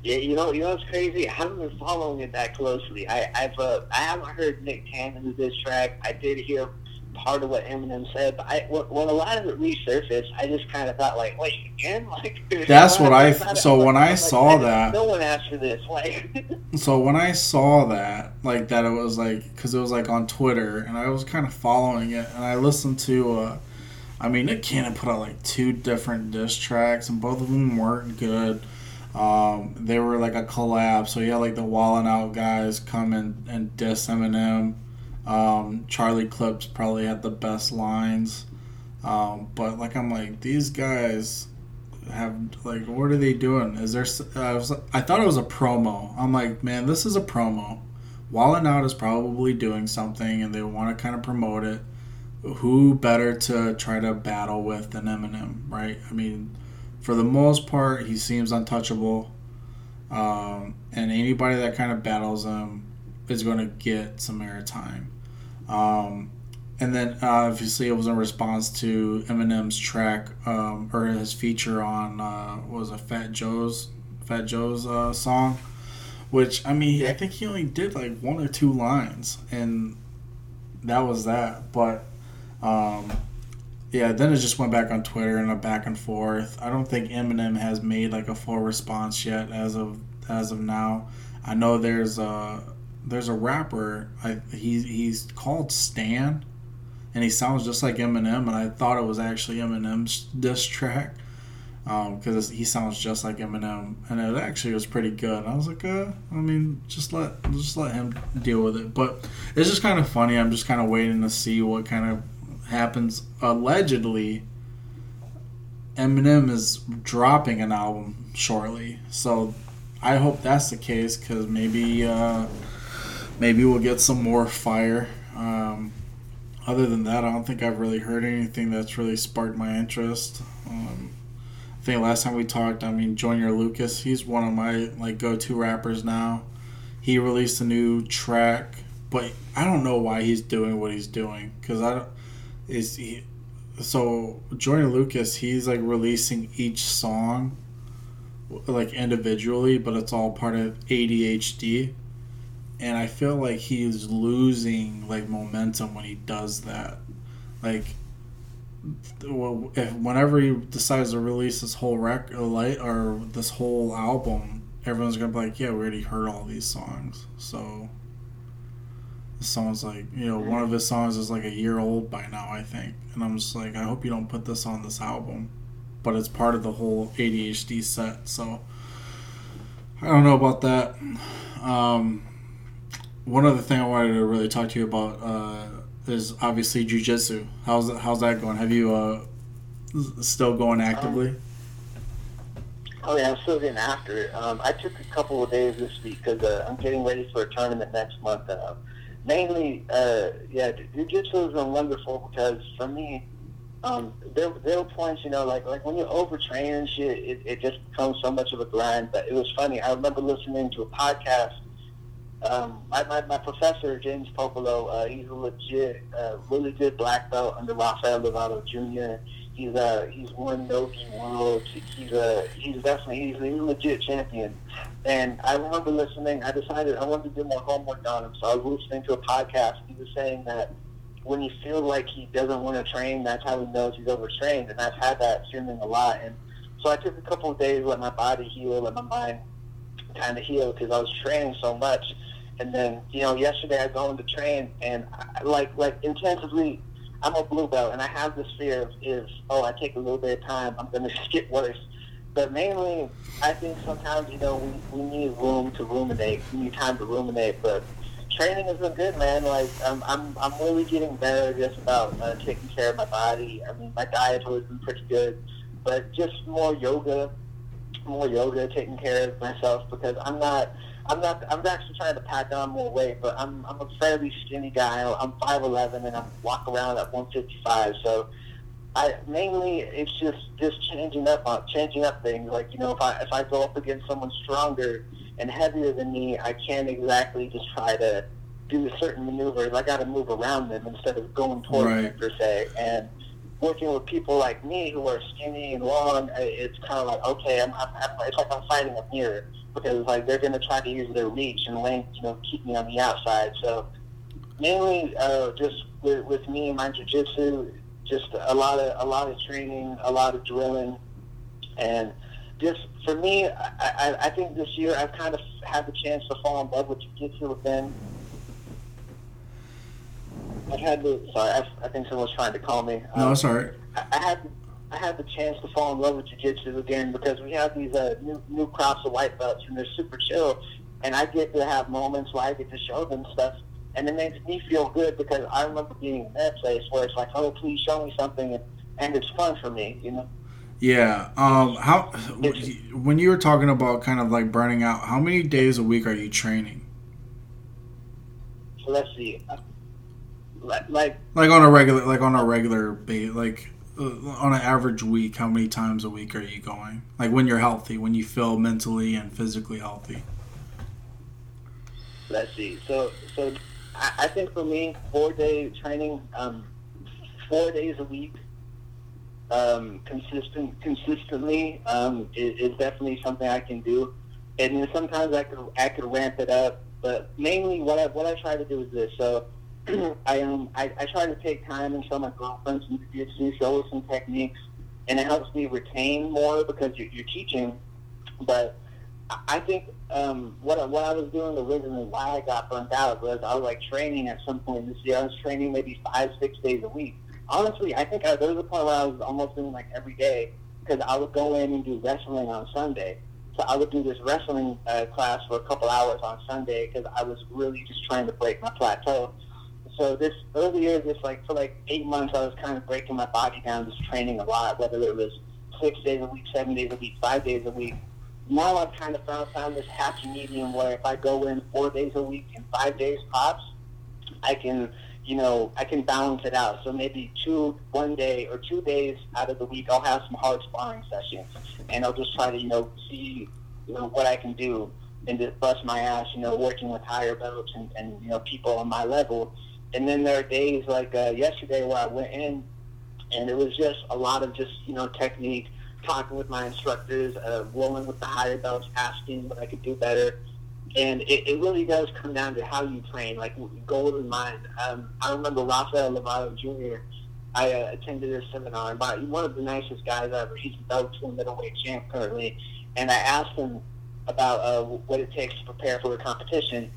Yeah, you know, you know what's crazy? I haven't been following it that closely. I, I've, uh, I haven't heard Nick Cannon's diss track. I did hear part of what Eminem said, but I, when, a lot of it resurfaced, I just kind of thought, like, wait, again, like. That's what I- so when I like, saw didn't- that- no one asked for this. Like, So when I saw that, like that, it was like because it was like on Twitter, and I was kind of following it, and I listened to. Uh, I mean, Nick Cannon put out like two different diss tracks, and both of them weren't good. Um, they were like a collab, so you had like the Wild 'N Out guys come and, and diss Eminem. Um, Charlie Clips probably had the best lines, um, but like I'm like these guys have like what are they doing? Is there? I was I thought it was a promo. I'm like, man, this is a promo. Wild 'N Out is probably doing something, and they want to kind of promote it. Who better to try to battle with than Eminem, right? I mean, for the most part, he seems untouchable, um, and anybody that kind of battles him is going to get some airtime. Um, and then uh, obviously it was in response to Eminem's track um, or his feature on uh, what was a Fat Joe's Fat Joe's uh, song, which I mean I think he only did like one or two lines and that was that. But um, yeah, then it just went back on Twitter and a back and forth. I don't think Eminem has made like a full response yet as of as of now. I know there's a there's a rapper I, he, he's called Stan and he sounds just like Eminem, and I thought it was actually Eminem's diss track because he sounds just like Eminem, and it actually was pretty good. I was like, uh, I mean, just let just let him deal with it. But it's just kind of funny. I'm just kind of waiting to see what kind of happens. Allegedly, Eminem is dropping an album shortly, so I hope that's the case because maybe uh, maybe we'll get some more fire. Um, other than that, I don't think I've really heard anything that's really sparked my interest. Um, I think last time we talked, I mean, Joyner Lucas, he's one of my like go-to rappers now. He released a new track, but I don't know why he's doing what he's doing because I don't. Is he? So Joyner Lucas, he's like releasing each song like individually, but it's all part of ADHD and I feel like he's losing like momentum when he does that. Like, if whenever he decides to release this whole rec or light or this whole album, everyone's gonna be like, "Yeah, we already heard all these songs." So, the song's like, you know, one of his songs is like a year old by now, I think, and I'm just like, I hope you don't put this on this album, but it's part of the whole ADHD set, so. I don't know about that. Um, one other thing I wanted to really talk to you about uh, is obviously jujitsu. How's how's that going? Have you uh, still going actively? oh yeah, I'm still getting after it. Um, I took a couple of days this week because uh, I'm getting ready for a tournament next month. Uh, mainly, uh, yeah, jiu-jitsu has been wonderful because for me, um, there there were points, you know, like like when you're overtrained and shit, it, it just becomes so much of a grind. But it was funny. I remember listening to a podcast. Um, my, my, my professor James Puopolo, uh, he's a legit, uh, really good black belt under Rafael Lovato Jr. He's uh he's won Nogi World. He's a he's definitely he's a legit champion. And I remember listening. I decided I wanted to do more homework on him, so I was listening to a podcast. He was saying that when he feels like he doesn't want to train, that's how he knows he's overtrained. And I've had that feeling a lot. And so I took a couple of days, let my body heal, let my mind kind of heal because I was training so much. And then, you know, yesterday I go into train and I, like like intensively. I'm a blue belt, and I have this fear of is oh, I take a little bit of time, I'm going to get worse. But mainly, I think sometimes you know we, we need room to ruminate. We need time to ruminate. But training has been good, man. Like I'm, I'm, I'm really getting better just about uh, taking care of my body. I mean, my diet's always been pretty good, but just more yoga, more yoga, taking care of myself because I'm not. I'm not. I'm actually trying to pack on more weight, but I'm I'm a fairly skinny guy. I'm 5'11 and I walk around at 155. So, I mainly it's just just changing up on changing up things. Like you know, if I if I go up against someone stronger, and heavier than me, I can't exactly just try to do certain maneuvers. I got to move around them instead of going towards right. them per se. And working with people like me who are skinny and long, it's kind of like okay, I'm, I'm, I'm it's like I'm fighting a mirror because like they're going to try to use their reach and length, you know, keep me on the outside. So mainly uh, just with, with me and my jiu-jitsu, just a lot of a lot of training, a lot of drilling, and just for me, I, I, I think this year I've kind of had the chance to fall in love with jiu-jitsu again. I've had the sorry, I, I think someone's trying to call me. No, um, sorry. I, I had I had the chance to fall in love with jiu-jitsu again because we have these uh, new new crops of white belts and they're super chill, and I get to have moments where I get to show them stuff, and it makes me feel good because I remember being in that place where it's like, oh, please show me something, and, and it's fun for me, you know. Yeah. Um. How when you were talking about kind of like burning out, how many days a week are you training? So let's see. Like like on a regular like on a regular base like uh, on an average week, how many times a week are you going? Like when you're healthy, when you feel mentally and physically healthy. Let's see. So so I, I think for me, four day training, um, four days a week um, consistent consistently um, is, is, definitely something I can do. And then sometimes I could I could ramp it up, but mainly what I what I try to do is this. So I um I, I try to take time and show my girlfriends some jiu-jitsu, show her some techniques, and it helps me retain more because you're, you're teaching. But I think um, what what I was doing originally, why I got burnt out was I was like training at some point this year. I was training maybe five six days a week honestly, I think I, there was a point where I was almost doing like every day because I would go in and do wrestling on Sunday. So I would do this wrestling uh, class for a couple hours on Sunday because I was really just trying to break my plateau. So this earlier, this like for like eight months, I was kind of breaking my body down, just training a lot, whether it was six days a week, seven days a week, five days a week. Now I've kind of found found this happy medium where if I go in four days a week and five days pops, I can you know, I can balance it out. So maybe two, one day or two days out of the week, I'll have some hard sparring sessions, and I'll just try to, you know, see, you know, what I can do and just bust my ass, you know, working with higher belts and, and you know, people on my level. And then there are days like uh, yesterday where I went in, and it was just a lot of just, you know, technique, talking with my instructors, uh, rolling with the higher belts, asking what I could do better and it, it really does come down to how you train, like goal in mind. Um, I remember Rafael Lovato Jr. I uh, attended his seminar, and by, one of the nicest guys ever. He's a Bellator middleweight champ currently, and I asked him about uh, what it takes to prepare for a competition.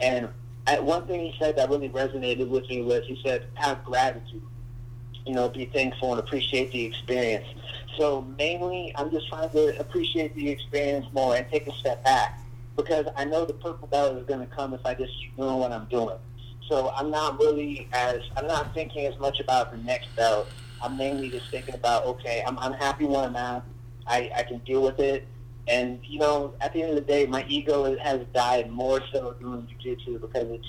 And at, one thing he said that really resonated with me was he said, "Have gratitude. You know, be thankful and appreciate the experience." So mainly, I'm just trying to appreciate the experience more and take a step back because I know the purple belt is going to come if I just keep doing what I'm doing. So I'm not really as I'm not thinking as much about the next belt. I'm mainly just thinking about okay, I'm I'm happy where I'm at. I I can deal with it, and you know, at the end of the day, my ego has died more so doing jiu-jitsu because it's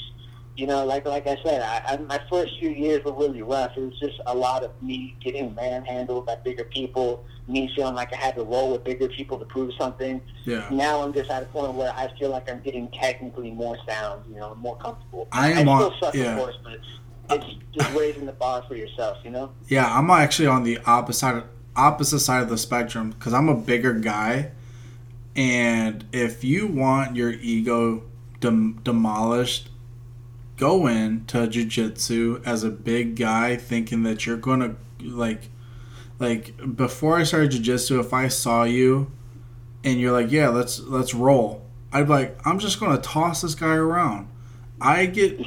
you know, like like I said, I, I, my first few years were really rough. It was just a lot of me getting manhandled by bigger people, me feeling like I had to roll with bigger people to prove something. Yeah. Now I'm just at a point where I feel like I'm getting technically more sound, you know, more comfortable. I am I still on- suck, yeah. of course, but uh, it's just raising the bar for yourself, you know. Yeah, I'm actually on the opposite opposite side of the spectrum because I'm a bigger guy, and if you want your ego dem- demolished, go into jujitsu as a big guy, thinking that you're gonna like, like before I started jujitsu, if I saw you, and you're like, yeah, let's let's roll, I'd be like, I'm just gonna toss this guy around. I get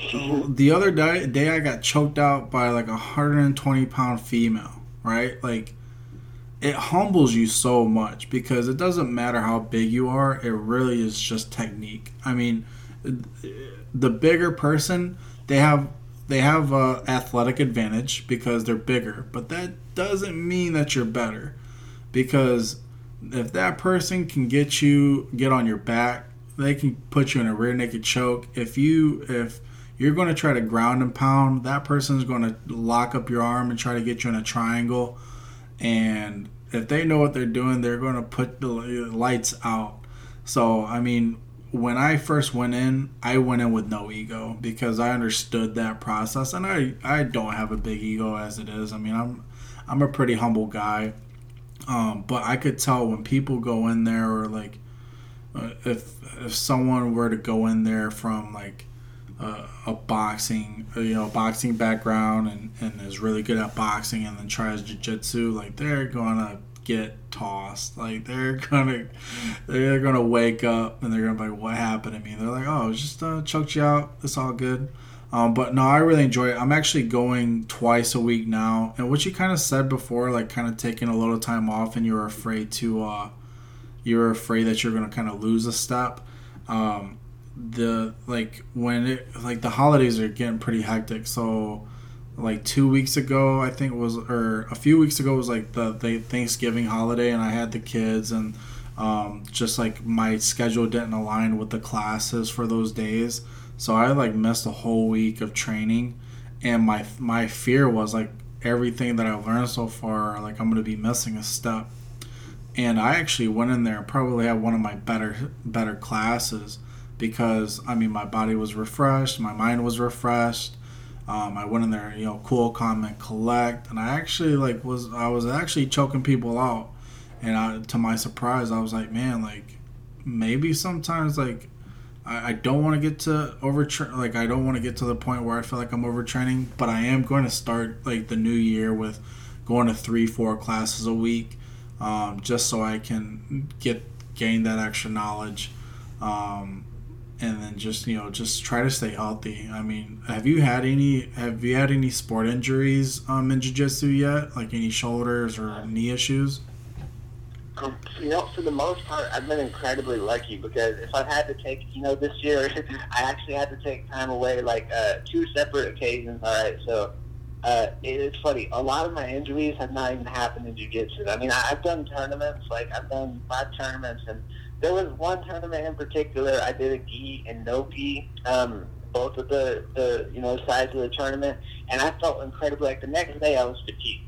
the other day, day I got choked out by like a 120 pound female, right? Like it humbles you so much because it doesn't matter how big you are, it really is just technique. I mean, the bigger person, they have they have a athletic advantage because they're bigger, but that doesn't mean that you're better because if that person can get you get on your back they can put you in a rear naked choke. If you if you're going to try to ground and pound, that person's going to lock up your arm and try to get you in a triangle. And if they know what they're doing, they're going to put the lights out. So I mean, when I first went in, I went in with no ego because I understood that process, and I I don't have a big ego as it is. I mean, I'm I'm a pretty humble guy. Um, but I could tell when people go in there or like uh, if if someone were to go in there from like uh, a boxing uh, you know boxing background and, and is really good at boxing and then tries jiu-jitsu like they're gonna get tossed. Like they're gonna they're gonna wake up and they're gonna be like what happened to me? They're like oh just uh, choked you out. It's all good. Um, but no i really enjoy it. I'm actually going twice a week now. And what you kind of said before like kind of taking a little time off and you were afraid to uh you're afraid that you're to kind of lose a step um, the like when it like the holidays are getting pretty hectic. So like two weeks ago i think was or a few weeks ago was like the, the thanksgiving holiday and i had the kids and um, just like my schedule didn't align with the classes for those days. So i like missed a whole week of training and my my fear was like everything that i've learned so far like i'm to be missing a step. And I actually went in there probably had one of my better better classes because I mean my body was refreshed, my mind was refreshed. Um, I went in there, you know, cool, calm, and collect, and I actually like was I was actually choking people out, and I, to my surprise, I was like, man, like maybe sometimes like I, I don't want to get to over like I don't want to get to the point where I feel like I'm overtraining, but I am going to start like the new year with going to three, four classes a week um, just so I can get gain that extra knowledge, um, and then just you know just try to stay healthy. I mean, have you had any have you had any sport injuries um, in jiu-jitsu yet? Like any shoulders or knee issues? Um, you know, for the most part, I've been incredibly lucky because if I've had to take, you know, this year, I actually had to take time away, like uh, two separate occasions. All right, so uh, it is funny. A lot of my injuries have not even happened in jiu-jitsu. I mean, I, I've done tournaments, like I've done five tournaments, and there was one tournament in particular. I did a gi and no gi, um, both of the the you know sides of the tournament, and I felt incredibly. Like the next day, I was fatigued.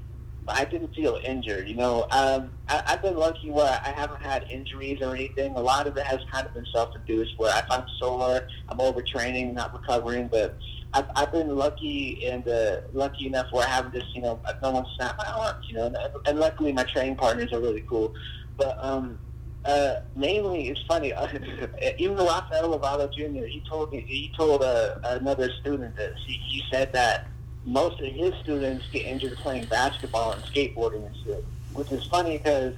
But I didn't feel injured, you know. Um, I, I've been lucky where I haven't had injuries or anything. A lot of it has kind of been self-induced, where if I'm sore, I'm overtraining, not recovering. But I've, I've been lucky and uh, lucky enough where I haven't just, you know, no one snapped my arms, you know. And, and luckily, my training partners are really cool. But um, uh, mainly, it's funny. even the Rafael Lovato Jr. He told me he told uh, another student that he, he said that most of his students get injured playing basketball and skateboarding and shit, which is funny because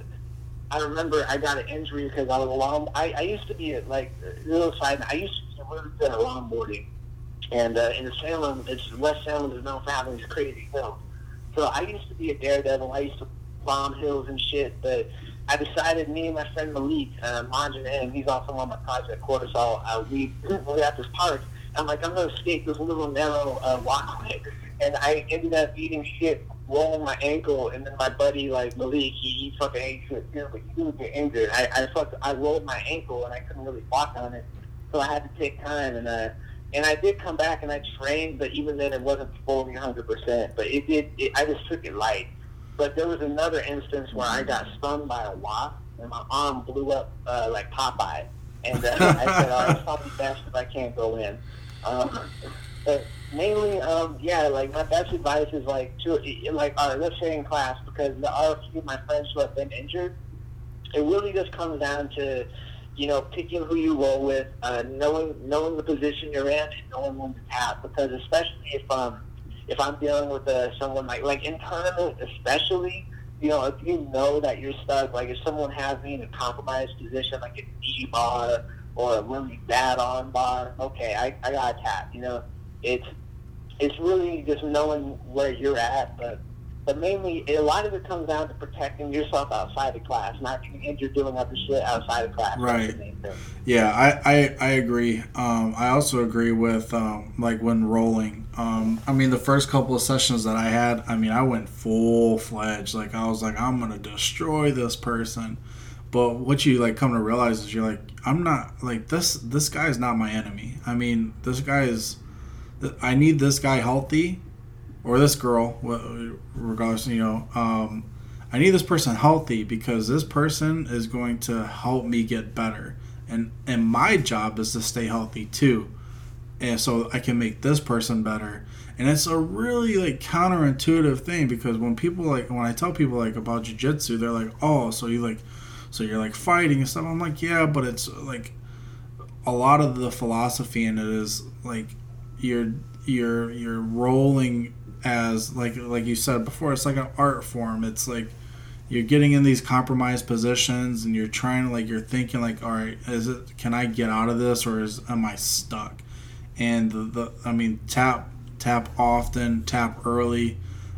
I remember I got an injury because I was a long. I, I used to be a, like little side. I used to be really good at longboarding, and uh, in Salem, it's West Salem is known for having these crazy hills. So I used to be a daredevil. I used to bomb hills and shit, but I decided me and my friend Malik, uh, Manjan him, he's also on my project Cortisol. Uh, we we at this park. I'm like, I'm gonna skate this little narrow uh, walkway, and I ended up eating shit, rolling my ankle, and then my buddy like Malik, he, he fucking ate shit too, but he didn't get injured. I I fucked, I rolled my ankle and I couldn't really walk on it, so I had to take time and uh. And I did come back and I trained, but even then it wasn't fully 100%. But it did. It, I just took it light. But there was another instance where I got stung by a wasp and my arm blew up uh, like Popeye. And uh, I said, "Oh, it's probably best if I can't go in." Um, but mainly, um, yeah, like my best advice is like to like uh, let's say in class because there are a few of my friends who have been injured. It really just comes down to you know, picking who you roll with, uh, knowing knowing the position you're in, and knowing when to tap. Because especially if um if I'm dealing with uh, someone like like in tournament, especially, you know, if you know that you're stuck, like if someone has me in a compromised position, like a knee bar or a really bad arm bar, okay, I I gotta tap. You know, it's it's really just knowing where you're at, but but mainly, a lot of it comes down to protecting yourself outside of class, not getting injured doing other shit outside of class. Right. Yeah, I, I, I agree. Um, I also agree with um, like when rolling. Um, I mean, the first couple of sessions that I had, I mean, I went full fledged. Like I was like, I'm gonna destroy this person. But what you like come to realize is you're like, I'm not like this. This guy is not my enemy. I mean, this guy is. I need this guy healthy or this girl, regardless, you know, um, I need this person healthy because this person is going to help me get better, and and my job is to stay healthy too, and so I can make this person better. And it's a really like counterintuitive thing because when people like when I tell people like about jujitsu, they're like, oh, so you like, so you're like fighting and stuff. I'm like, yeah, but it's like a lot of the philosophy in it is like you're you're you're rolling as like like you said before it's like an art form. It's like you're getting in these compromised positions and you're trying to like you're thinking like all right is it can i get out of this or is am i stuck? And the, the i mean tap tap often tap early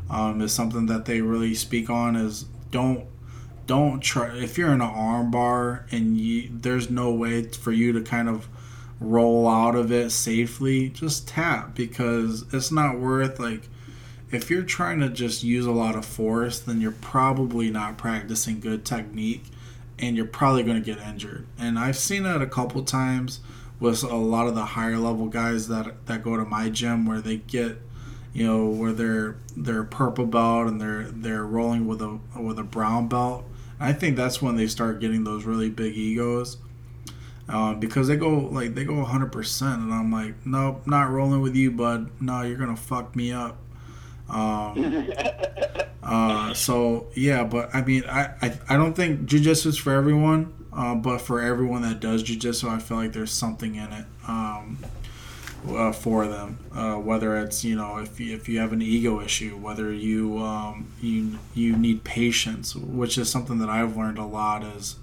um, is something that they really speak on is don't don't try if you're in an arm bar and you, there's no way for you to kind of roll out of it safely just tap because it's not worth like if you're trying to just use a lot of force, then you're probably not practicing good technique and you're probably going to get injured. And I've seen it a couple times with a lot of the higher level guys that that go to my gym where they get you know where they're they're purple belt and they're they're rolling with a with a brown belt. And I think that's when they start getting those really big egos. Uh, because they go like they go 100% and i'm like nope not rolling with you bud no you're gonna fuck me up um, uh, so yeah, but I mean, I, I, I don't think jujitsu is for everyone, uh, but for everyone that does jujitsu, I feel like there's something in it um, uh, for them. Uh, whether it's you know if you, if you have an ego issue, whether you um, you you need patience, which is something that I've learned a lot. Is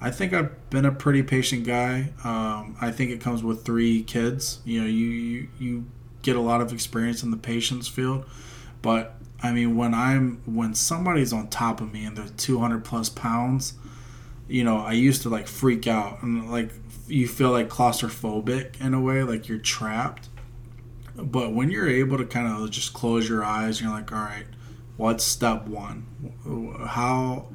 I think I've been a pretty patient guy. Um, I think it comes with three kids. You know, you, you you get a lot of experience in the patience field but I mean, when I'm when somebody's on top of me and they're 200 plus pounds, you know, I used to like freak out and like you feel like claustrophobic in a way, like you're trapped. But when you're able to kind of just close your eyes, you're like, all right, what's step one? How?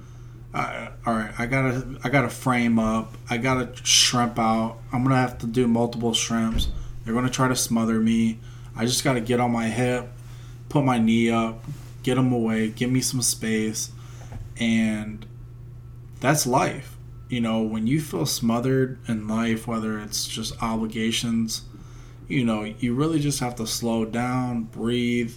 All right, I gotta I gotta frame up. I gotta shrimp out. I'm gonna have to do multiple shrimps. They're gonna try to smother me. I just gotta get on my hip put my knee up, get them away, give me some space, and that's life. You know, when you feel smothered in life, whether it's just obligations, you know, you really just have to slow down, breathe.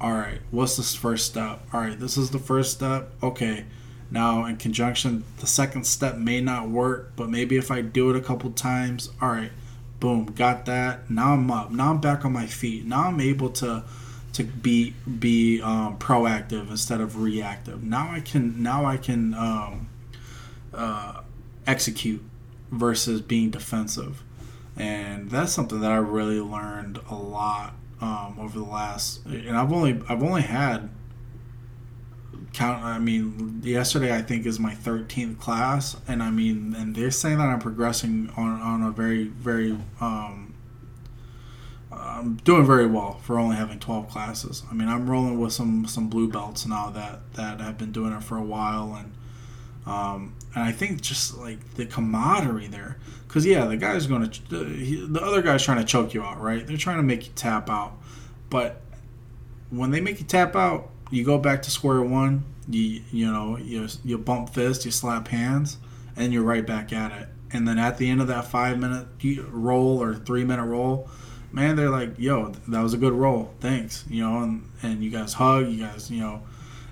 All right, what's this first step? All right, this is the first step. Okay, now in conjunction, the second step may not work, but maybe if I do it a couple times, all right, boom, got that. Now I'm up. Now I'm back on my feet. Now I'm able to to be be um, proactive instead of reactive. Now I can now I can um, uh, execute versus being defensive, and that's something that I really learned a lot um, over the last. And I've only I've only had count. I mean, yesterday I think is my thirteenth class, and I mean, and they're saying that I'm progressing on on a very very um, I'm doing very well for only having 12 classes. I mean, I'm rolling with some some blue belts now that that have been doing it for a while, and Um, and I think just like the camaraderie there, because yeah, the guy's going to the, the other guy's trying to choke you out, right? They're trying to make you tap out, but when they make you tap out, you go back to square one. You you know you you bump fists, you slap hands, and you're right back at it. And then at the end of that five minute roll or three minute roll, man, they're like, "Yo, that was a good roll, thanks." You know, and and you guys hug, you guys, you know,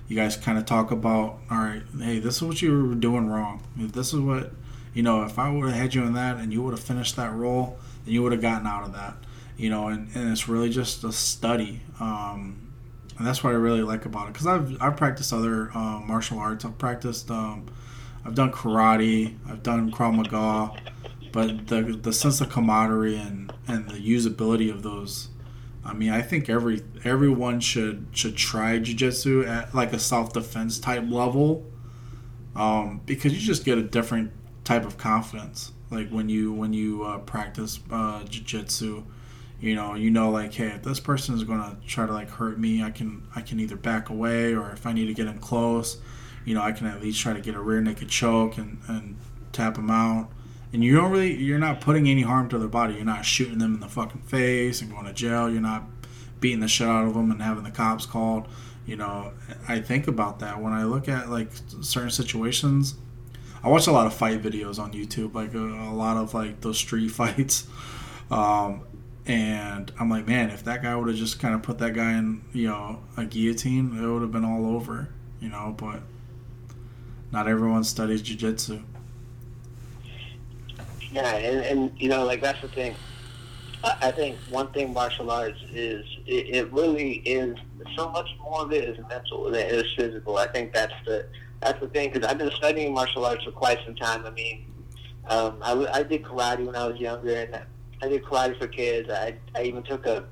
you guys kind of talk about, all right, hey, this is what you were doing wrong. If this is what, you know, if I would have had you in that and you would have finished that roll, then you would have gotten out of that. You know, and, and it's really just a study. Um, and that's what I really like about it because I've I've practiced other uh, martial arts. I've practiced, um, I've done karate, I've done Krav Maga, but the the sense of camaraderie and and the usability of those. I mean, I think every everyone should should try jujitsu at like a self defense type level, um, because you just get a different type of confidence. Like when you when you uh, practice uh, jujitsu, you know you know like hey if this person is gonna try to like hurt me i can i can either back away or if i need to get in close you know i can at least try to get a rear naked choke and and tap them out and you don't really you're not putting any harm to their body you're not shooting them in the fucking face and going to jail you're not beating the shit out of them and having the cops called you know i think about that when i look at like certain situations i watch a lot of fight videos on youtube like a, a lot of like those street fights um, and I'm like, man, if that guy would have just kind of put that guy in, you know, a guillotine, it would have been all over, you know. But not everyone studies jujitsu. Yeah, and, and you know, like that's the thing. I think one thing martial arts is it, it really is so much more of it is mental than it is physical. I think that's the that's the thing because I've been studying martial arts for quite some time. I mean, um, I, I did karate when I was younger, and I did karate for kids. I I even took a.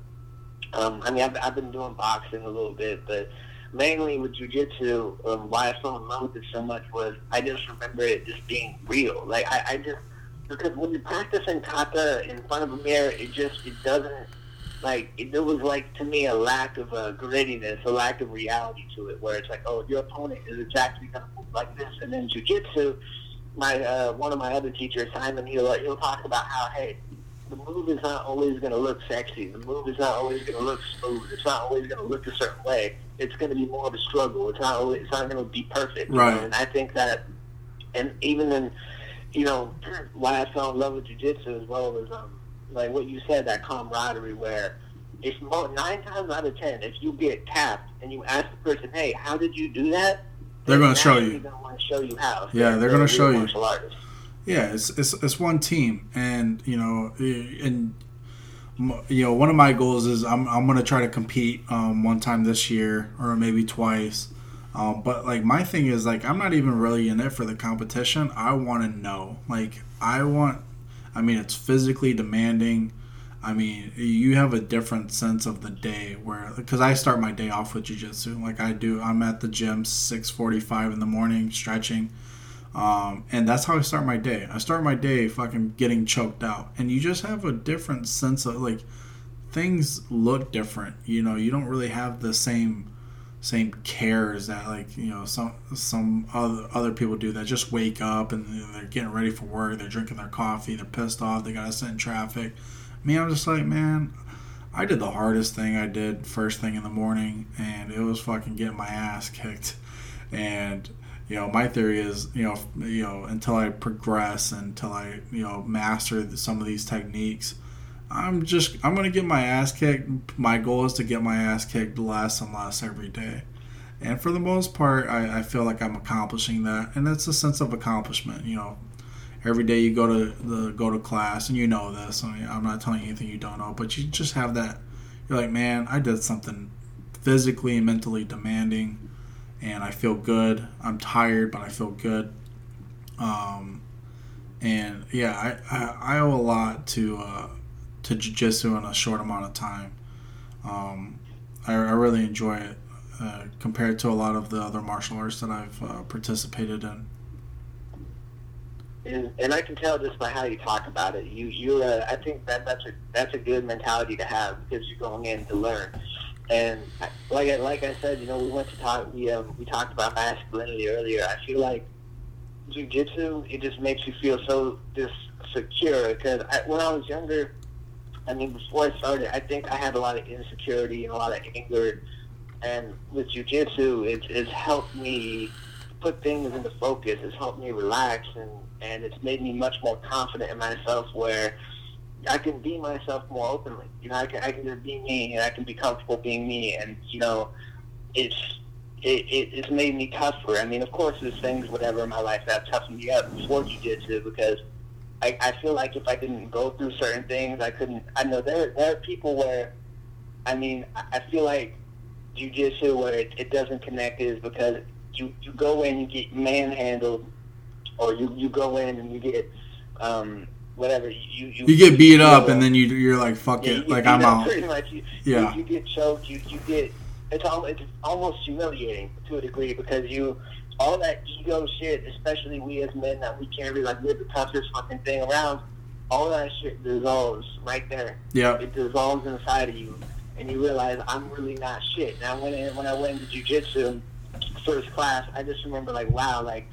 Um, I mean, I've, I've been doing boxing a little bit, but mainly with jujitsu, um, why I fell in love with it so much was I just remember it just being real. Like I, I just because when you practice in kata in front of a mirror, it just it doesn't like it, there was like to me a lack of uh, grittiness, a lack of reality to it, where it's like, oh, your opponent is exactly gonna move like this, and then jujitsu. My uh, one of my other teachers, Simon, he'll he'll talk about how hey, the move is not always going to look sexy. The move is not always going to look smooth. It's not always going to look a certain way. It's going to be more of a struggle. It's not always, it's not going to be perfect. Right. And I think that, and even in, you know, why I fell in love with jujitsu as well as um, like what you said, that camaraderie where if more, nine times out of ten, if you get tapped and you ask the person, hey, how did you do that? They're going to show you. They're going to to show you how. Yeah, they're, they're going to show you. Yeah, it's, it's it's one team, and you know, and you know, one of my goals is I'm I'm gonna try to compete um, one time this year or maybe twice. Um, but like my thing is like I'm not even really in it for the competition. I want to know. Like I want. I mean, it's physically demanding. I mean, you have a different sense of the day where because I start my day off with jujitsu. Like I do, I'm at the gym 6:45 in the morning stretching um, and that's how I start my day. I start my day fucking getting choked out. And you just have a different sense of like things look different. You know, you don't really have the same same cares that like you know some some other other people do that just wake up and they're getting ready for work they're drinking their coffee they're pissed off they gotta sit in traffic. Me i'm just like man i did the hardest thing i did first thing in the morning and it was fucking getting my ass kicked. And you know, my theory is, you know, you know, until I progress, until I, you know, master some of these techniques, I'm just, I'm gonna get my ass kicked. My goal is to get my ass kicked less and less every day, and for the most part, I, I feel like I'm accomplishing that, and it's a sense of accomplishment. You know, every day you go to the go to class, and you know this. I mean, I'm not telling you anything you don't know, but you just have that. You're like, man, I did something physically and mentally demanding and I feel good. I'm tired, but I feel good. Um, and yeah, I, I, I, owe a lot to uh, to jujitsu in a short amount of time. Um, I, I, really enjoy it uh, compared to a lot of the other martial arts that I've uh, participated in. And, and I can tell just by how you talk about it. You you uh, I think that that's a that's a good mentality to have because you're going in to learn. And like I, like I said, you know, we went to talk. We um, we talked about masculinity earlier. I feel like jujitsu, it just makes you feel so just secure. Because when I was younger, I mean, before I started, I think I had a lot of insecurity and a lot of anger. And with jujitsu, it's, it's helped me put things into focus. It's helped me relax, and, and it's made me much more confident in myself where I can be myself more openly. You know, I can, I can just be me, and I can be comfortable being me. And, you know, it's it, it, it's made me tougher. I mean, of course, there's things, whatever in my life that have toughened me up before jiu-jitsu because I, I feel like if I didn't go through certain things, I couldn't. I know there there are people where, I mean, I feel like jiu-jitsu where it, it doesn't connect is because you you go in, you get manhandled, or you you go in and you get um, whatever you you, you get beat up, and then you you're like fuck yeah, it, like I'm out. Pretty much, you, yeah. You, you get choked, you you get it's all it's almost humiliating to a degree because you all that ego shit, especially we as men that we carry like we're the toughest fucking thing around, all that shit dissolves right there. Yeah. It dissolves inside of you and you realize I'm really not shit. Now when I, when I went into jujitsu first class, I just remember like wow, like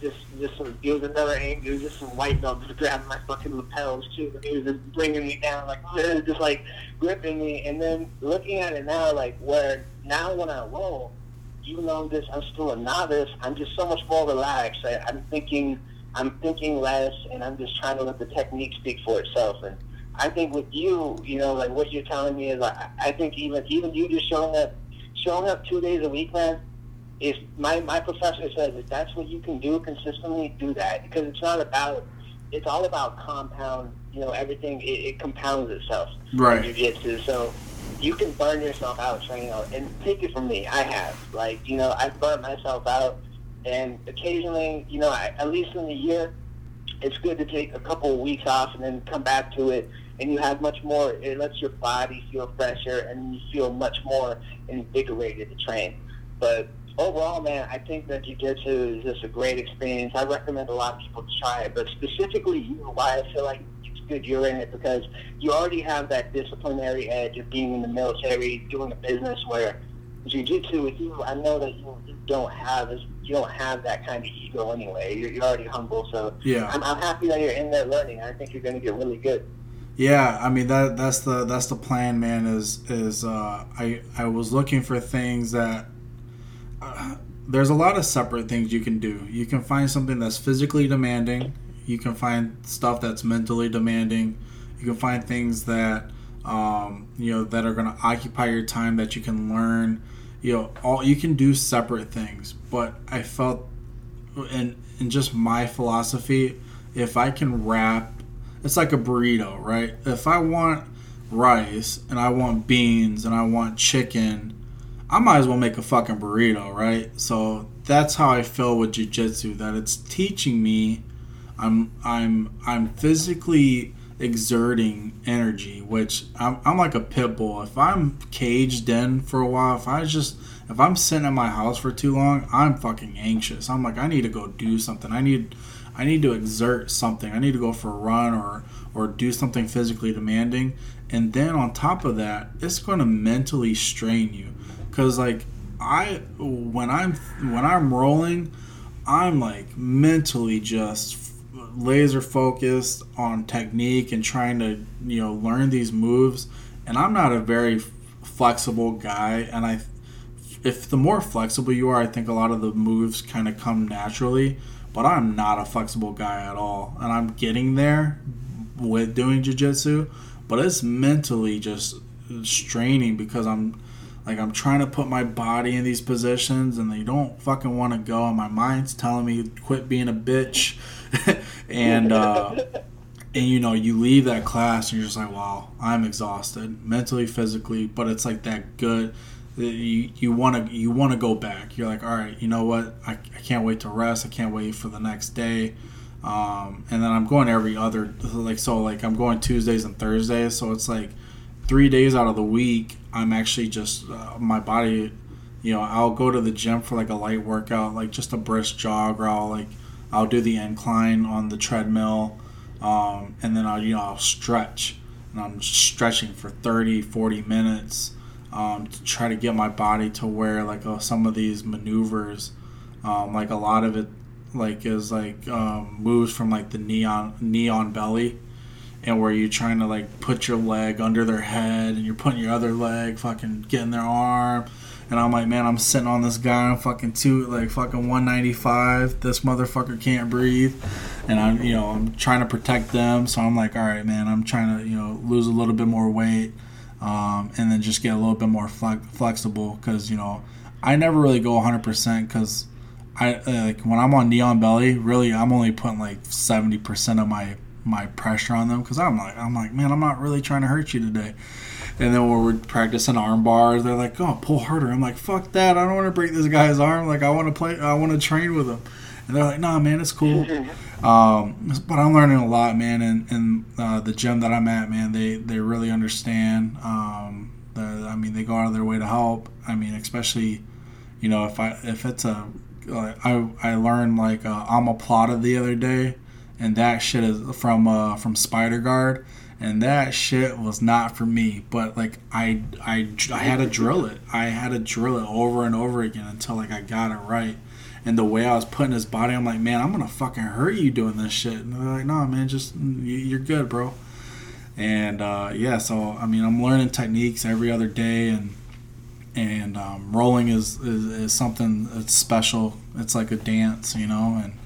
just just some it was another angle, it was just some white belt just grabbing my fucking lapels too, and he was just bringing me down like just like gripping me, and then looking at it now like where now when I roll, even though this I'm still a novice, I'm just so much more relaxed. I, I'm thinking I'm thinking less, and I'm just trying to let the technique speak for itself. And I think with you, you know, like what you're telling me is, I, I think even even you just showing up showing up two days a week, man if my, my professor says if that's what you can do consistently, do that because it's not about it's all about compound. You know, everything it, it compounds itself. Right. Jiu-jitsu. So you can burn yourself out training out, and take it from me. I have like you know I've burnt myself out, and occasionally you know I, at least in the year, it's good to take a couple of weeks off and then come back to it. And you have much more. It lets your body feel fresher, and you feel much more invigorated to train. But overall, man, I think that jiu-jitsu is just a great experience. I recommend a lot of people to try it, but specifically you, why I feel like good you're in it because you already have that disciplinary edge of being in the military, doing a business where jiu-jitsu with you, I know that you, you don't have as you don't have that kind of ego anyway. You're, you're already humble, so yeah, I'm, I'm happy that you're in there learning. I think you're going to get really good. Yeah, I mean that that's the that's the plan, man. Is is uh, I I was looking for things that there's a lot of separate things you can do. You can find something that's physically demanding. You can find stuff that's mentally demanding. You can find things that um, you know that are going to occupy your time that you can learn. You know, all you can do separate things. But I felt, in in just my philosophy, if I can wrap, it's like a burrito, right? If I want rice and I want beans and I want chicken I might as well make a fucking burrito, right? So that's how I feel with jujitsu. That it's teaching me. I'm I'm I'm physically exerting energy, which I'm, I'm like a pit bull. If I'm caged in for a while, if I just if I'm sitting in my house for too long, I'm fucking anxious. I'm like I need to go do something. I need I need to exert something. I need to go for a run or or do something physically demanding. And then on top of that, it's going to mentally strain you because like I when I'm when I'm rolling, I'm like mentally just laser focused on technique and trying to you know learn these moves. And I'm not a very flexible guy, and I if the more flexible you are, I think a lot of the moves kind of come naturally. But I'm not a flexible guy at all, and I'm getting there with doing jujitsu. But it's mentally just straining because I'm like I'm trying to put my body in these positions and they don't fucking want to go and my mind's telling me quit being a bitch and uh and you know you leave that class and you're just like wow i'm exhausted mentally physically but it's like that good you you want to you want to go back. You're like all right you know what? I, I can't wait to rest. I can't wait for the next day. Um, and then i'm going every other like so like i'm going tuesdays and thursdays. So it's like three days out of the week, I'm actually just uh, my body. You know, I'll go to the gym for like a light workout, like just a brisk jog, or I'll like I'll do the incline on the treadmill, um, and then I'll you know I'll stretch, and I'm stretching for 30, 40 minutes um, to try to get my body to where like uh, some of these maneuvers, um, like a lot of it like is like um, moves from like the neon knee on belly, and where you're trying to like put your leg under their head and you're putting your other leg fucking getting their arm. And I'm like, man, I'm sitting on this guy on fucking two, like fucking 195. This motherfucker can't breathe, and I'm, you know, I'm trying to protect them. So I'm like, all right, man, I'm trying to, you know, lose a little bit more weight, um, and then just get a little bit more flexible because you know, I never really go 100 percent because I like when I'm on Knee on Belly, really I'm only putting like 70% of my my pressure on them because I'm like I'm like man I'm not really trying to hurt you today. And then when we're practicing arm bars, they're like, "Oh, pull harder." I'm like, "Fuck that! I don't want to break this guy's arm. Like, I want to play. I want to train with him." And they're like, "Nah, man, it's cool." um, but I'm learning a lot, man. And, and uh, the gym that I'm at, man, they they really understand. Um, the, I mean, they go out of their way to help. I mean, especially, you know, if I if it's a I I learned like uh, omoplata the other day, and that shit is from uh, from Spider Guard, and that shit was not for me. But like I I I had to drill it. I had to drill it over and over again until like I got it right. And the way I was putting his body, I'm like, man, I'm gonna fucking hurt you doing this shit. And they're like, no, man, just you're good, bro. And uh, yeah, so I mean, I'm learning techniques every other day, and and um, rolling is, is, is something that's special. It's like a dance, you know, and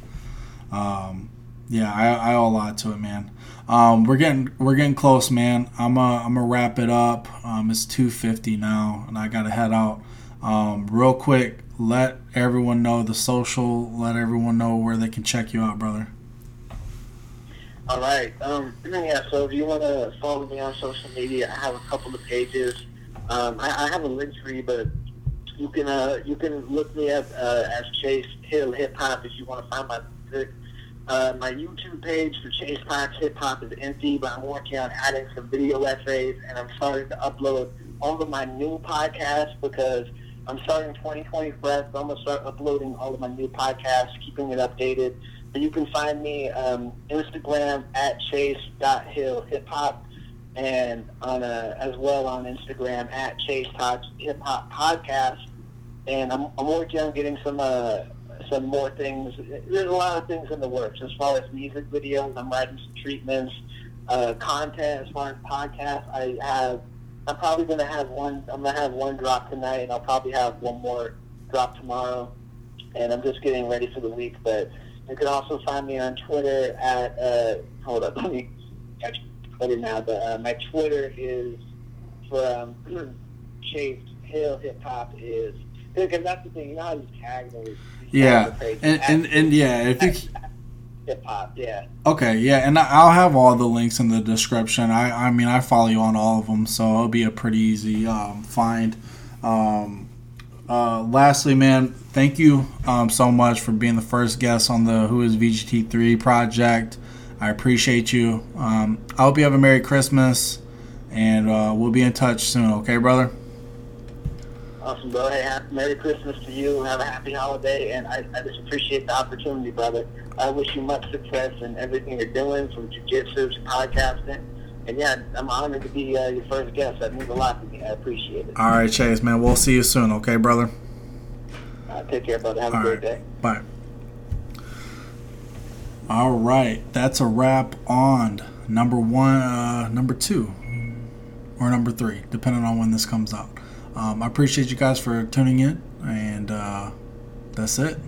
um, yeah, I, I owe a lot to it, man. Um, we're getting we're getting close, man. I'm a, I'm gonna wrap it up. Um, it's 2:50 now, and I gotta head out. Um, real quick, let everyone know the social. Let everyone know where they can check you out, brother. All right. Um, yeah. So if you want to follow me on social media, I have a couple of pages. Um, I, I, have a Linktree, but you can uh, you can look me up uh, as Chase Hill Hip Hop if you want to find my. Uh, my YouTube page for Chase Talks Hip Hop is empty, but I'm working on adding some video essays, and I'm starting to upload all of my new podcasts because I'm starting 2020 fresh. I'm gonna start uploading all of my new podcasts, keeping it updated. But you can find me um, Instagram at chase.hill hip hop and on a, as well on Instagram at Chase Hip Hop Podcast. And I'm, I'm working on getting some uh, some more things. There's a lot of things in the works as far as music videos. I'm writing some treatments, uh, content as far as podcasts. I have. I'm probably gonna have one. I'm gonna have one drop tonight, and I'll probably have one more drop tomorrow. And I'm just getting ready for the week. But you can also find me on Twitter at. Uh, hold up, let me catch Twitter now, but uh, my Twitter is from Chase Hill Hip Hop is because that's the thing. You know how these tags always. Yeah, and, and and yeah, if you. Hip hop, yeah. Okay, yeah, and I'll have all the links in the description. I, I mean, I follow you on all of them, so it'll be a pretty easy um, find. Um, uh, lastly, man, thank you um, so much for being the first guest on the Who is VGT3 project. I appreciate you. Um, I hope you have a Merry Christmas, and uh, we'll be in touch soon. Okay, brother. Awesome, bro. Hey, Merry Christmas to you. Have a happy holiday, and I, I just appreciate the opportunity, brother. I wish you much success in everything you're doing, from jiu-jitsu to podcasting. And yeah, I'm honored to be uh, your first guest. That means a lot to me. I appreciate it. All right, Chase, man. We'll see you soon. Okay, brother. Uh, take care, brother. Have All a great right. day. Bye. All right, that's a wrap on number one, uh, number two, or number three, depending on when this comes out. Um, I appreciate you guys for tuning in, and uh, that's it.